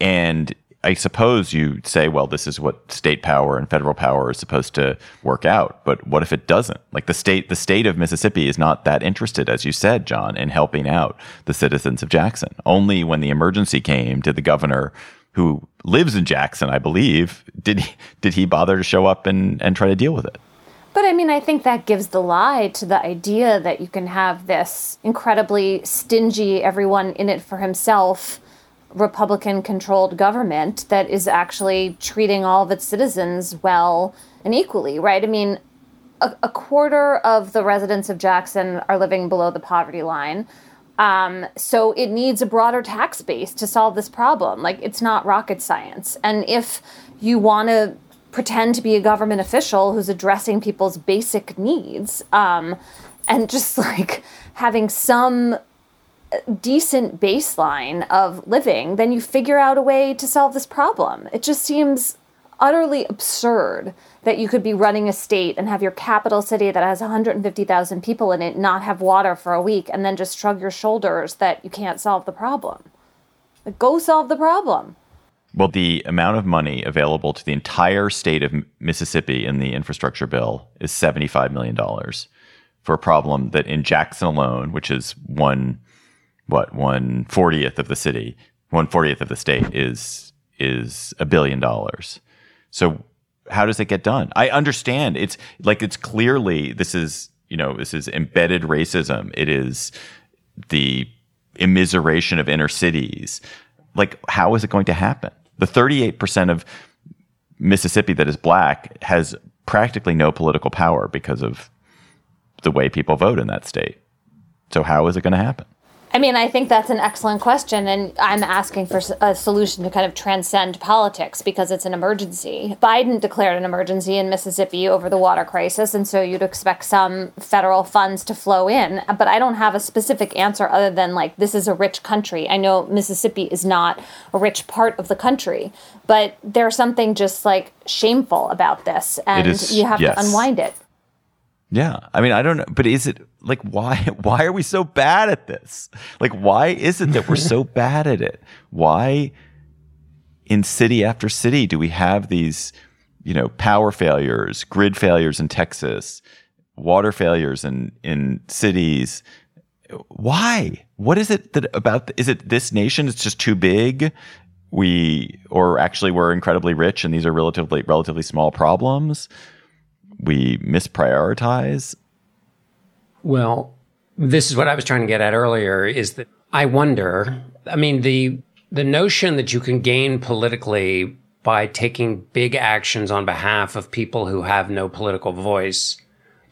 And I suppose you say, well, this is what state power and federal power is supposed to work out. But what if it doesn't? Like the state, the state of Mississippi is not that interested, as you said, John, in helping out the citizens of Jackson. Only when the emergency came did the governor, who lives in Jackson, I believe, did he, did he bother to show up and, and try to deal with it? But I mean, I think that gives the lie to the idea that you can have this incredibly stingy, everyone in it for himself Republican controlled government that is actually treating all of its citizens well and equally, right? I mean, a, a quarter of the residents of Jackson are living below the poverty line. Um, so it needs a broader tax base to solve this problem. Like, it's not rocket science. And if you want to pretend to be a government official who's addressing people's basic needs um, and just [LAUGHS] like having some decent baseline of living, then you figure out a way to solve this problem. It just seems utterly absurd that you could be running a state and have your capital city that has 150,000 people in it not have water for a week and then just shrug your shoulders that you can't solve the problem. Like, go solve the problem. Well, the amount of money available to the entire state of Mississippi in the infrastructure bill is $75 million for a problem that in Jackson alone, which is one what one fortieth of the city, one fortieth of the state is is a billion dollars. So how does it get done? I understand it's like it's clearly this is you know this is embedded racism. It is the immiseration of inner cities. Like how is it going to happen? The thirty eight percent of Mississippi that is black has practically no political power because of the way people vote in that state. So how is it going to happen? I mean, I think that's an excellent question, and I'm asking for a solution to kind of transcend politics because it's an emergency. Biden declared an emergency in Mississippi over the water crisis, and so you'd expect some federal funds to flow in. But I don't have a specific answer other than like, this is a rich country. I know Mississippi is not a rich part of the country, but there's something just like shameful about this, and is, you have yes. to unwind it. Yeah. I mean, I don't know, but is it like why [LAUGHS] why are we so bad at this? Like why is it that we're so [LAUGHS] bad at it? Why in city after city do we have these, you know, power failures, grid failures in Texas, water failures in in cities? Why? What is it that about is it this nation it's just too big? We or actually we're incredibly rich and these are relatively relatively small problems? We misprioritize? Well, this is what I was trying to get at earlier is that I wonder, I mean, the the notion that you can gain politically by taking big actions on behalf of people who have no political voice,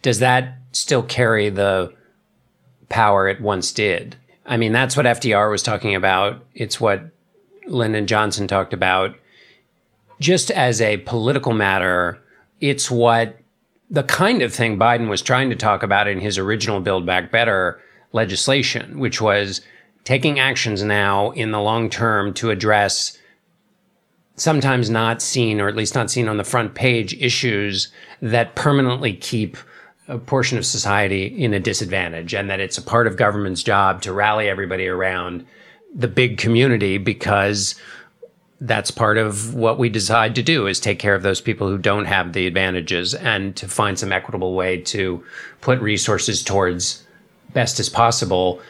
does that still carry the power it once did? I mean, that's what FDR was talking about. It's what Lyndon Johnson talked about. Just as a political matter, it's what the kind of thing Biden was trying to talk about in his original Build Back Better legislation, which was taking actions now in the long term to address sometimes not seen, or at least not seen on the front page, issues that permanently keep a portion of society in a disadvantage, and that it's a part of government's job to rally everybody around the big community because that's part of what we decide to do is take care of those people who don't have the advantages and to find some equitable way to put resources towards best as possible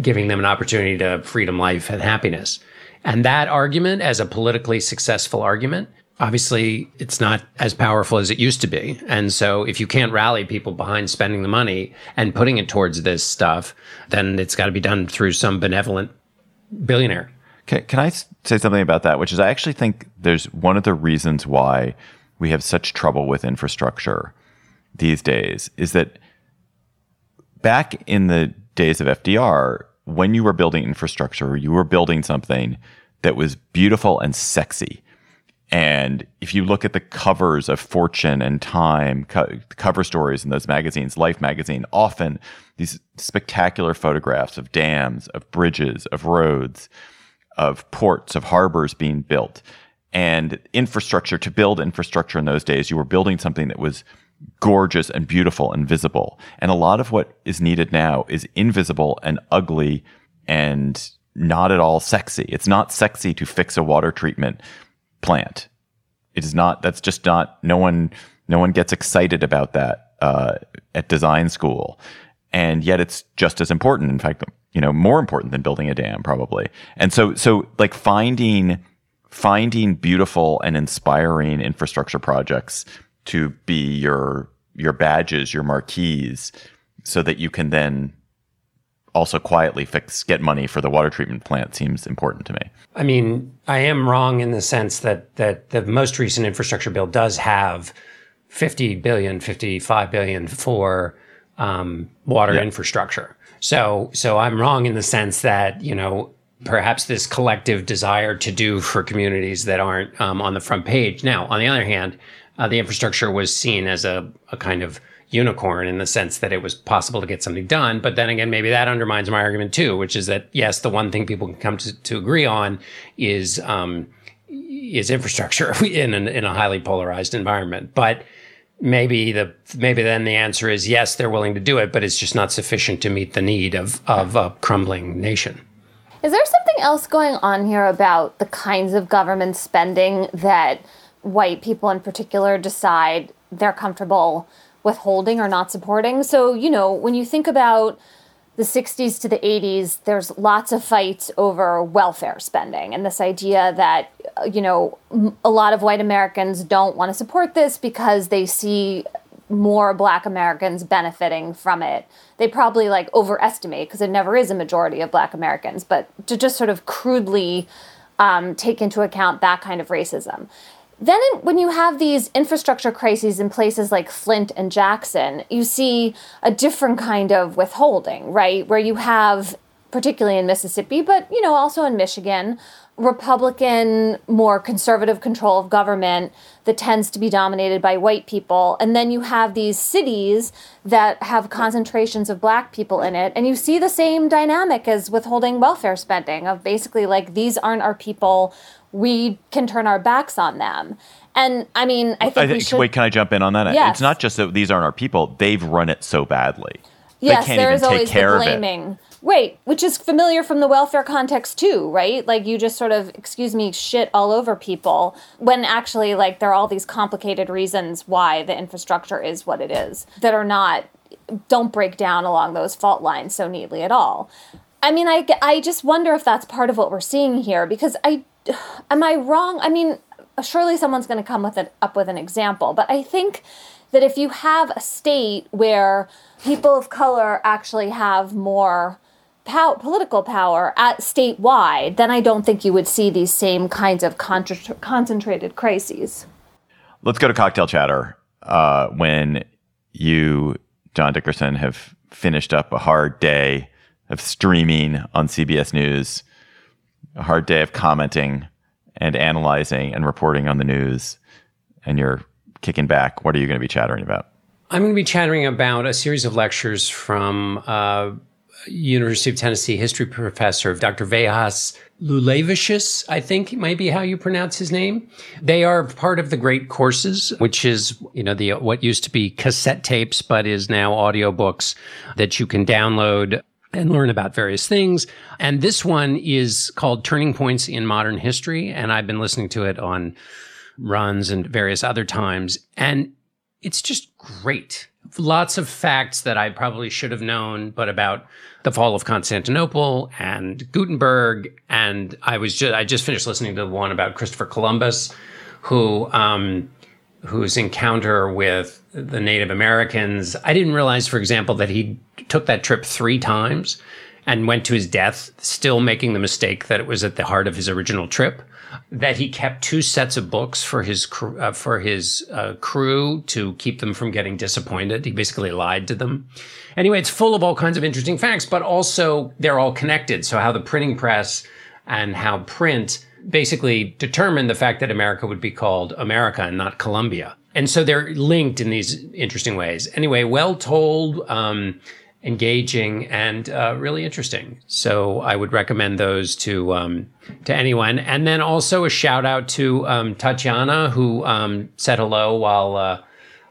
giving them an opportunity to freedom life and happiness. And that argument as a politically successful argument obviously it's not as powerful as it used to be. And so if you can't rally people behind spending the money and putting it towards this stuff then it's got to be done through some benevolent billionaire can, can I say something about that? Which is, I actually think there's one of the reasons why we have such trouble with infrastructure these days is that back in the days of FDR, when you were building infrastructure, you were building something that was beautiful and sexy. And if you look at the covers of Fortune and Time, co- cover stories in those magazines, Life magazine, often these spectacular photographs of dams, of bridges, of roads of ports, of harbors being built, and infrastructure to build infrastructure in those days. You were building something that was gorgeous and beautiful and visible. And a lot of what is needed now is invisible and ugly and not at all sexy. It's not sexy to fix a water treatment plant. It is not. That's just not. No one. No one gets excited about that uh, at design school, and yet it's just as important. In fact, you know, more important than building a dam probably. And so, so like finding, finding beautiful and inspiring infrastructure projects to be your, your badges, your marquees, so that you can then also quietly fix get money for the water treatment plant seems important to me. I mean, I am wrong in the sense that that the most recent infrastructure bill does have 50 billion, 55 billion for um, water yeah. infrastructure. So, so I'm wrong in the sense that, you know, perhaps this collective desire to do for communities that aren't um, on the front page. Now, on the other hand, uh, the infrastructure was seen as a, a kind of unicorn in the sense that it was possible to get something done. But then again, maybe that undermines my argument too, which is that yes, the one thing people can come to, to agree on is um, is infrastructure [LAUGHS] in an, in a highly polarized environment. But maybe the maybe then the answer is yes, they're willing to do it, but it's just not sufficient to meet the need of of a crumbling nation. Is there something else going on here about the kinds of government spending that white people in particular decide they're comfortable withholding or not supporting. So, you know, when you think about the 60s to the 80s, there's lots of fights over welfare spending and this idea that, uh, you know, a lot of white Americans don't want to support this because they see more black Americans benefiting from it. They probably like overestimate because it never is a majority of black Americans, but to just sort of crudely um, take into account that kind of racism. Then, in, when you have these infrastructure crises in places like Flint and Jackson, you see a different kind of withholding, right? Where you have, particularly in Mississippi, but you know also in Michigan, Republican, more conservative control of government that tends to be dominated by white people. And then you have these cities that have concentrations of black people in it. And you see the same dynamic as withholding welfare spending of basically like, these aren't our people we can turn our backs on them. And I mean, I think, I think should, wait, can I jump in on that? Yes. It's not just that these aren't our people; they've run it so badly. Yes, they can't there even is take always care the blaming. Of it. Right, which is familiar from the welfare context too, right? Like you just sort of, excuse me, shit all over people when actually, like, there are all these complicated reasons why the infrastructure is what it is that are not, don't break down along those fault lines so neatly at all. I mean, I, I just wonder if that's part of what we're seeing here because I am I wrong? I mean, surely someone's going to come with it up with an example, but I think that if you have a state where people of color actually have more pow- political power at statewide, then I don't think you would see these same kinds of concentrated crises. Let's go to cocktail chatter. Uh, when you, John Dickerson, have finished up a hard day of streaming on CBS News a hard day of commenting and analyzing and reporting on the news, and you're kicking back, what are you going to be chattering about? I'm going to be chattering about a series of lectures from uh, University of Tennessee history professor Dr. Vejas Liulevicius, I think might be how you pronounce his name. They are part of the Great Courses, which is, you know, the what used to be cassette tapes, but is now audiobooks that you can download and learn about various things. And this one is called Turning Points in Modern History. And I've been listening to it on runs and various other times. And it's just great. Lots of facts that I probably should have known, but about the fall of Constantinople and Gutenberg. And I was just, I just finished listening to the one about Christopher Columbus, who, um, whose encounter with the Native Americans. I didn't realize, for example, that he took that trip three times and went to his death, still making the mistake that it was at the heart of his original trip. That he kept two sets of books for his uh, for his uh, crew to keep them from getting disappointed. He basically lied to them. Anyway, it's full of all kinds of interesting facts, but also they're all connected. So how the printing press and how print basically determined the fact that America would be called America and not Columbia. And so they're linked in these interesting ways. Anyway, well told, um, engaging, and uh, really interesting. So I would recommend those to um, to anyone. And then also a shout out to um, Tatiana, who um, said hello while uh,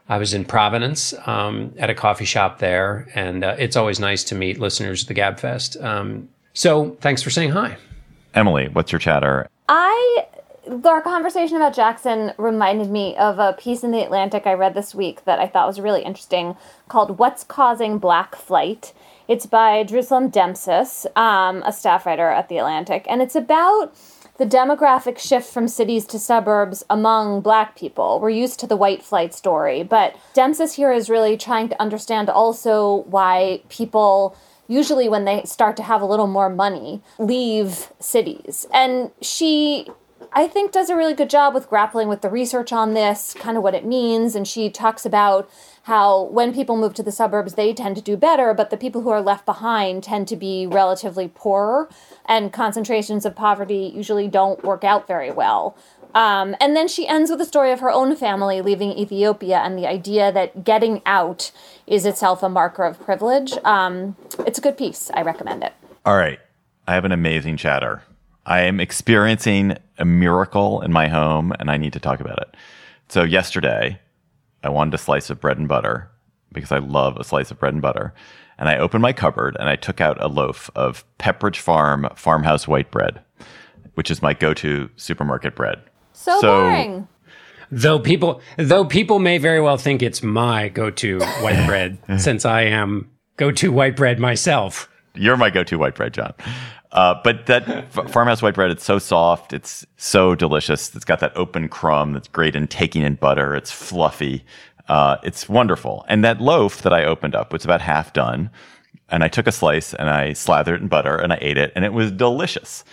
I was in Providence um, at a coffee shop there. And uh, it's always nice to meet listeners at the Gabfest. Um, so thanks for saying hi. Emily, what's your chatter? I our conversation about Jackson reminded me of a piece in the Atlantic I read this week that I thought was really interesting called What's Causing Black Flight. It's by Jerusalem Demsas, um, a staff writer at the Atlantic, and it's about the demographic shift from cities to suburbs among black people. We're used to the white flight story, but Demsas here is really trying to understand also why people usually when they start to have a little more money leave cities and she I think does a really good job with grappling with the research on this, kind of what it means. And she talks about how when people move to the suburbs, they tend to do better, but the people who are left behind tend to be relatively poorer, and concentrations of poverty usually don't work out very well. Um, and then she ends with a story of her own family leaving Ethiopia and the idea that getting out is itself a marker of privilege. Um, it's a good piece. I recommend it. All right. I have an amazing chatter. I am experiencing a miracle in my home and I need to talk about it. So, yesterday, I wanted a slice of bread and butter because I love a slice of bread and butter. And I opened my cupboard and I took out a loaf of Pepperidge Farm farmhouse white bread, which is my go to supermarket bread. So, so boring. Though people, though people may very well think it's my go-to white bread, [LAUGHS] since I am go-to white bread myself. You're my go-to white bread, John. Uh, but that farmhouse white bread, it's so soft. It's so delicious. It's got that open crumb that's great in taking in butter. It's fluffy. Uh, it's wonderful. And that loaf that I opened up was about half done. And I took a slice and I slathered it in butter and I ate it and it was delicious.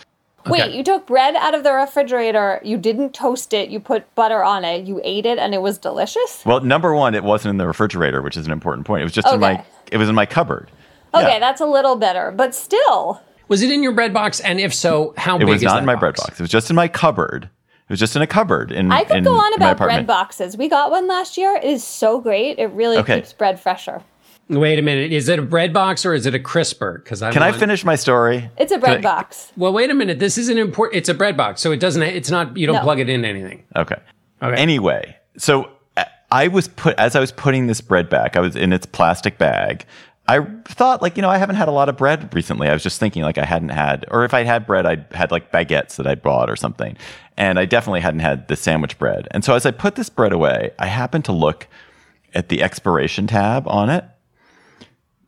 Wait, you took bread out of the refrigerator, you didn't toast it, you put butter on it, you ate it, and it was delicious? Well, number one, it wasn't in the refrigerator, which is an important point. It was just in my it was in my cupboard. Okay, Yeah. that's a little better, but still. Was it in your bread box? And if so, how It big is It It was is not that in my bread box. It was just in my cupboard. It was just in a cupboard in I could in go on about bread boxes. We got one last year. It is so great. It really Okay. keeps bread fresher. Wait a minute. Is it a bread box or is it a crisper? Because I Can I finish my story? It's a bread box. Well, wait a minute. This is an important. It's a bread box, so it doesn't. It's not. You don't No. plug it in anything. Okay. Okay. Anyway, so uh, I was put as I was putting this bread back. I was in its plastic bag. I thought, like, you know, I haven't had a lot of bread recently. I was just thinking, like, I hadn't had, or if I'd had bread, I'd had like baguettes that I'd bought or something. And I definitely hadn't had the sandwich bread. And so as I put this bread away, I happened to look at the expiration tab on it.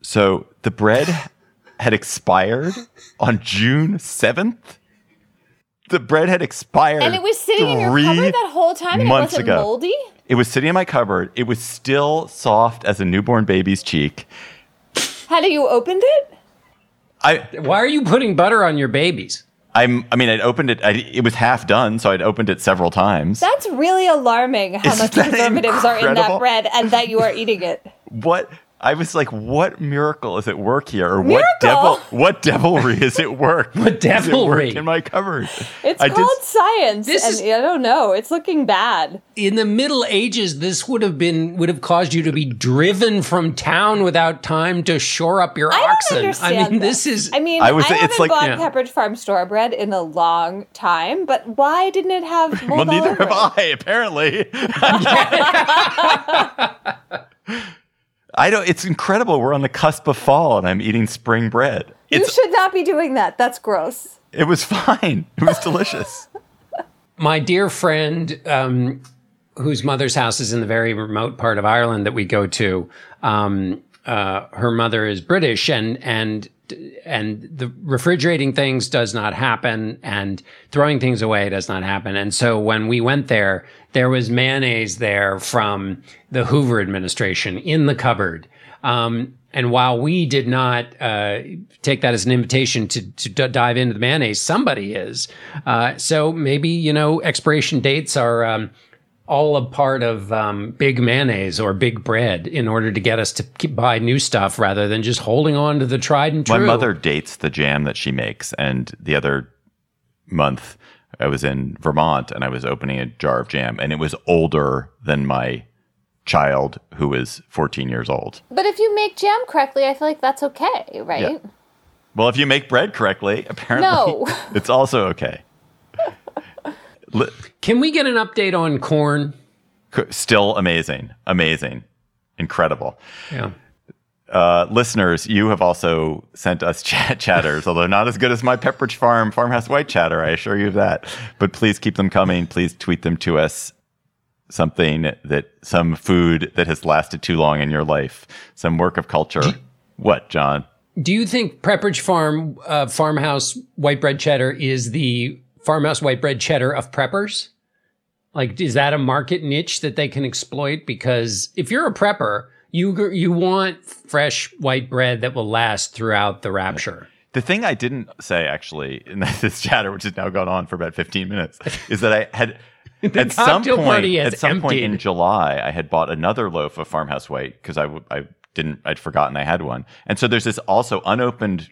So the bread [LAUGHS] had expired on June 7th. The bread had expired. And it was sitting in your cupboard that whole time and it months wasn't ago. moldy? It was sitting in my cupboard. It was still soft as a newborn baby's cheek. Had you opened it? I, Why are you putting butter on your babies? I'm, I mean, I'd opened it. I, it was half done, so I'd opened it several times. That's really alarming how Isn't much that preservatives are in that incredible? bread and that you are eating it. what? I was like, what miracle is at work here, or what devil? What devilry is at work? [LAUGHS] What is at work devilry? in my cupboard? It's I did- called science. This and is- I don't know. It's looking bad. In the Middle Ages, this would have been would have caused you to be driven from town without time to shore up your I don't oxen. understand. I mean, this is. I mean, I I, haven't it's like- bought Yeah. Pepperidge Farm store bread in a long time, but why didn't it have more? Well, neither over have? I. Apparently, [LAUGHS] [LAUGHS] I don't. It's incredible. We're on the cusp of fall, and I'm eating spring bread. You should not be doing that. That's gross. It was [LAUGHS] fine. It was delicious. [LAUGHS] my dear friend, um, whose mother's house is in the very remote part of Ireland that we go to, um, uh, her mother is British, and and and the refrigerating things does not happen, and throwing things away does not happen. And so when we went there, there was mayonnaise there from the Hoover administration in the cupboard. Um, and while we did not uh, take that as an invitation to, to d- dive into the mayonnaise, somebody is. Uh, so maybe, you know, expiration dates are um, all a part of um, big mayonnaise or big bread in order to get us to keep, buy new stuff rather than just holding on to the tried and true. My mother dates the jam that she makes, and the other month I was in Vermont and I was opening a jar of jam, and it was older than my child who is 14 years old. But if you make jam correctly, I feel like that's okay, right? Well, if you make bread correctly, [LAUGHS] apparently No. it's also okay. Can we get an update on corn? Still amazing, amazing, incredible. Yeah. Uh, listeners, you have also sent us [LAUGHS] chat chatters, although not as good as my Pepperidge Farm Farmhouse White chatter. I assure you of that. But please keep them coming. Please tweet them to us. Something that some food that has lasted too long in your life, some work of culture. what, John? Do you think Pepperidge Farm uh, farmhouse white bread cheddar is the farmhouse white bread cheddar of preppers? Like, is that a market niche that they can exploit? Because if you're a prepper, you you want fresh white bread that will last throughout the rapture. The thing I didn't say actually in [LAUGHS] this chatter, which has now gone on for about 15 minutes, is that I had [LAUGHS] at some point at some point in. July I had bought another loaf of Farmhouse White because I I didn't I'd forgotten I had one, and so there's this also unopened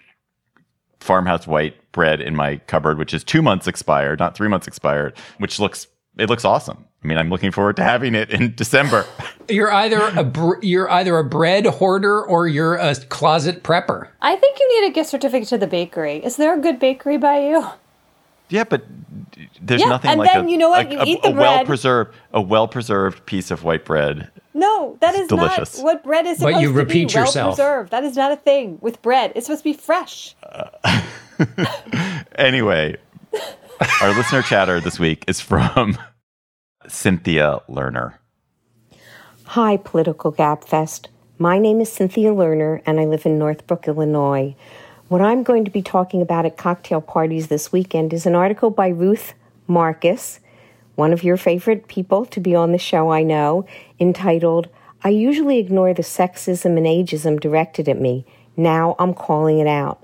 Farmhouse White bread in my cupboard, which is two months expired, not three months expired, which looks it looks awesome. I mean, I'm looking forward to having it in December. [LAUGHS] You're either a br- you're either a bread hoarder or you're a closet prepper. I think you need a gift certificate to the bakery. Is there a good bakery by you? Yeah, but there's Yeah, nothing and like then a, you know what? You a- eat the a well preserved a well preserved piece of white bread. No, that is delicious. not what bread is But supposed you to be. repeat well yourself. preserved. That is not a thing with bread. It's supposed to be fresh. Uh, [LAUGHS] anyway, our listener chatter this week is from [LAUGHS] Cynthia Lerner. Hi, Political Gabfest. My name is Cynthia Lerner, and I live in Northbrook, Illinois. What I'm going to be talking about at cocktail parties this weekend is an article by Ruth Marcus, one of your favorite people to be on the show, I know, entitled, I usually ignore the sexism and ageism directed at me. Now I'm calling it out.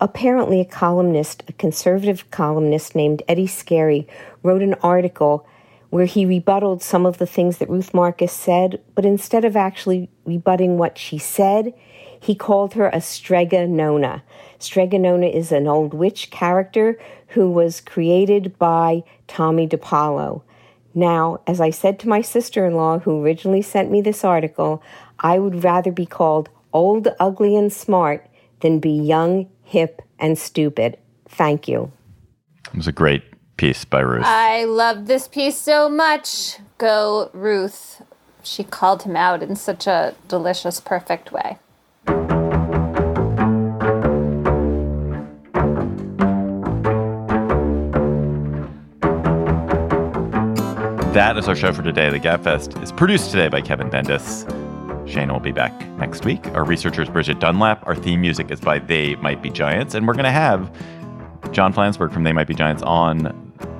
Apparently, a columnist, a conservative columnist named Eddie Scarry, wrote an article where he rebutted some of the things that Ruth Marcus said, but instead of actually rebutting what she said, he called her a Strega Nona. Strega Nona is an old witch character who was created by Tomie dePaola. Now, as I said to my sister in law, who originally sent me this article, I would rather be called old, ugly, and smart than be young, hip, and stupid. Thank you. It was a great piece by Ruth. I love this piece so much. Go, Ruth. She called him out in such a delicious, perfect way. That is our show for today. The Gabfest is produced today by Kevin Bendis. Shane will be back next week. Our researcher is Bridget Dunlap. Our theme music is by They Might Be Giants. And we're going to have John Flansburgh from They Might Be Giants on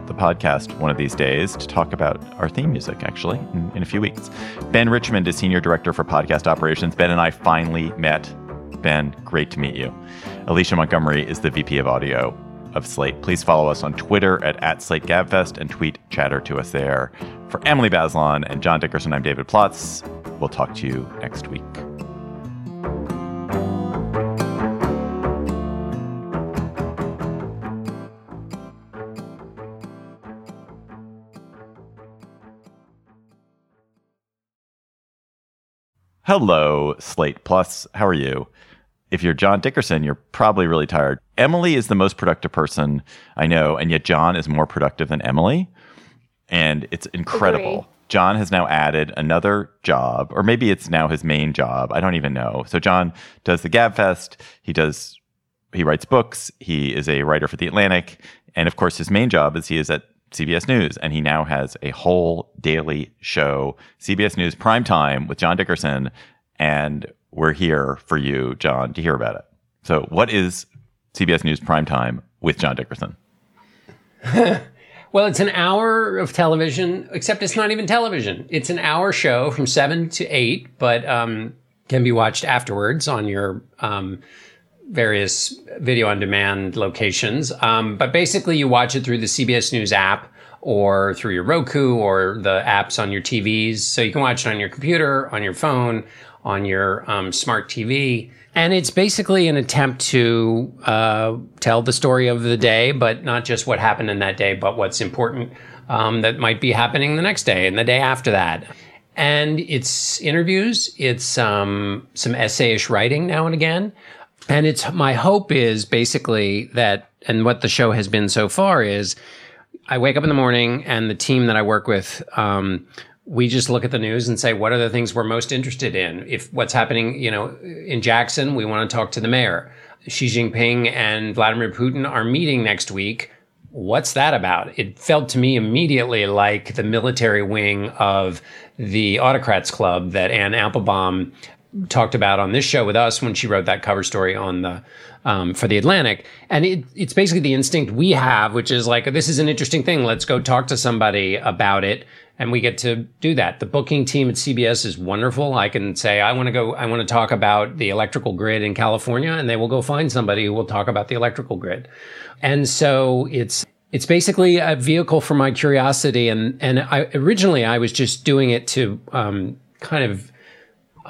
the podcast one of these days to talk about our theme music, actually, in, in a few weeks. Ben Richmond is Senior Director for Podcast Operations. Ben and I finally met. Ben, great to meet you. Alicia Montgomery is the VP of Audio of Slate. Please follow us on Twitter at, at SlateGabFest and tweet chatter to us there. For Emily Bazelon and John Dickerson, I'm David Plotz. We'll talk to you next week. Hello, Slate Plus. How are you? If you're John Dickerson, you're probably really tired. Emily is the most productive person I know, and yet John is more productive than Emily. And it's incredible. Agree. John has now added another job, or maybe it's now his main job. I don't even know. So John does the Gabfest. He does he writes books. He is a writer for the Atlantic, and of course, his main job is he is at CBS News, and he now has a whole daily show, CBS News Prime Time with John Dickerson, and we're here for you, John, to hear about it. So, what is CBS News Prime Time with John Dickerson? [LAUGHS] Well, it's an hour of television, except it's not even television. It's an hour show from seven to eight, but um, can be watched afterwards on your um, various video on demand locations. Um, but basically, you watch it through the CBS News app or through your Roku or the apps on your TVs. So you can watch it on your computer, on your phone, on your um, smart TV. And it's basically an attempt to uh, tell the story of the day, but not just what happened in that day, but what's important um, that might be happening the next day and the day after that. And it's interviews, it's um, some essayish writing now and again. And it's my hope is basically that, and what the show has been so far is I wake up in the morning and the team that I work with, um, we just look at the news and say, what are the things we're most interested in? If what's happening, you know, in Jackson, we want to talk to the mayor. Xi Jinping and Vladimir Putin are meeting next week. What's that about? It felt to me immediately like the military wing of the Autocrats Club that Anne Applebaum talked about on this show with us when she wrote that cover story on the um, for the Atlantic, and it, it's basically the instinct we have, which is like this is an interesting thing. Let's go talk to somebody about it, and we get to do that. The booking team at CBS is wonderful. I can say I want to go, I want to talk about the electrical grid in California, and they will go find somebody who will talk about the electrical grid, and so it's it's basically a vehicle for my curiosity, and and I originally I was just doing it to um, kind of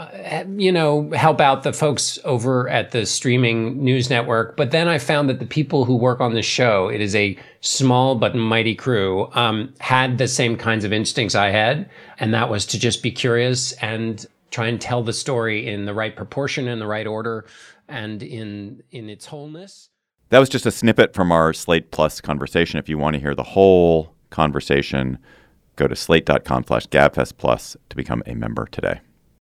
uh, you know, help out the folks over at the streaming news network. But then I found that the people who work on the show, it is a small but mighty crew, um, had the same kinds of instincts I had. And that was to just be curious and try and tell the story in the right proportion, in the right order, and in, in its wholeness. That was just a snippet from our Slate Plus conversation. If you want to hear the whole conversation, go to slate.com slash gabfest plus to become a member today.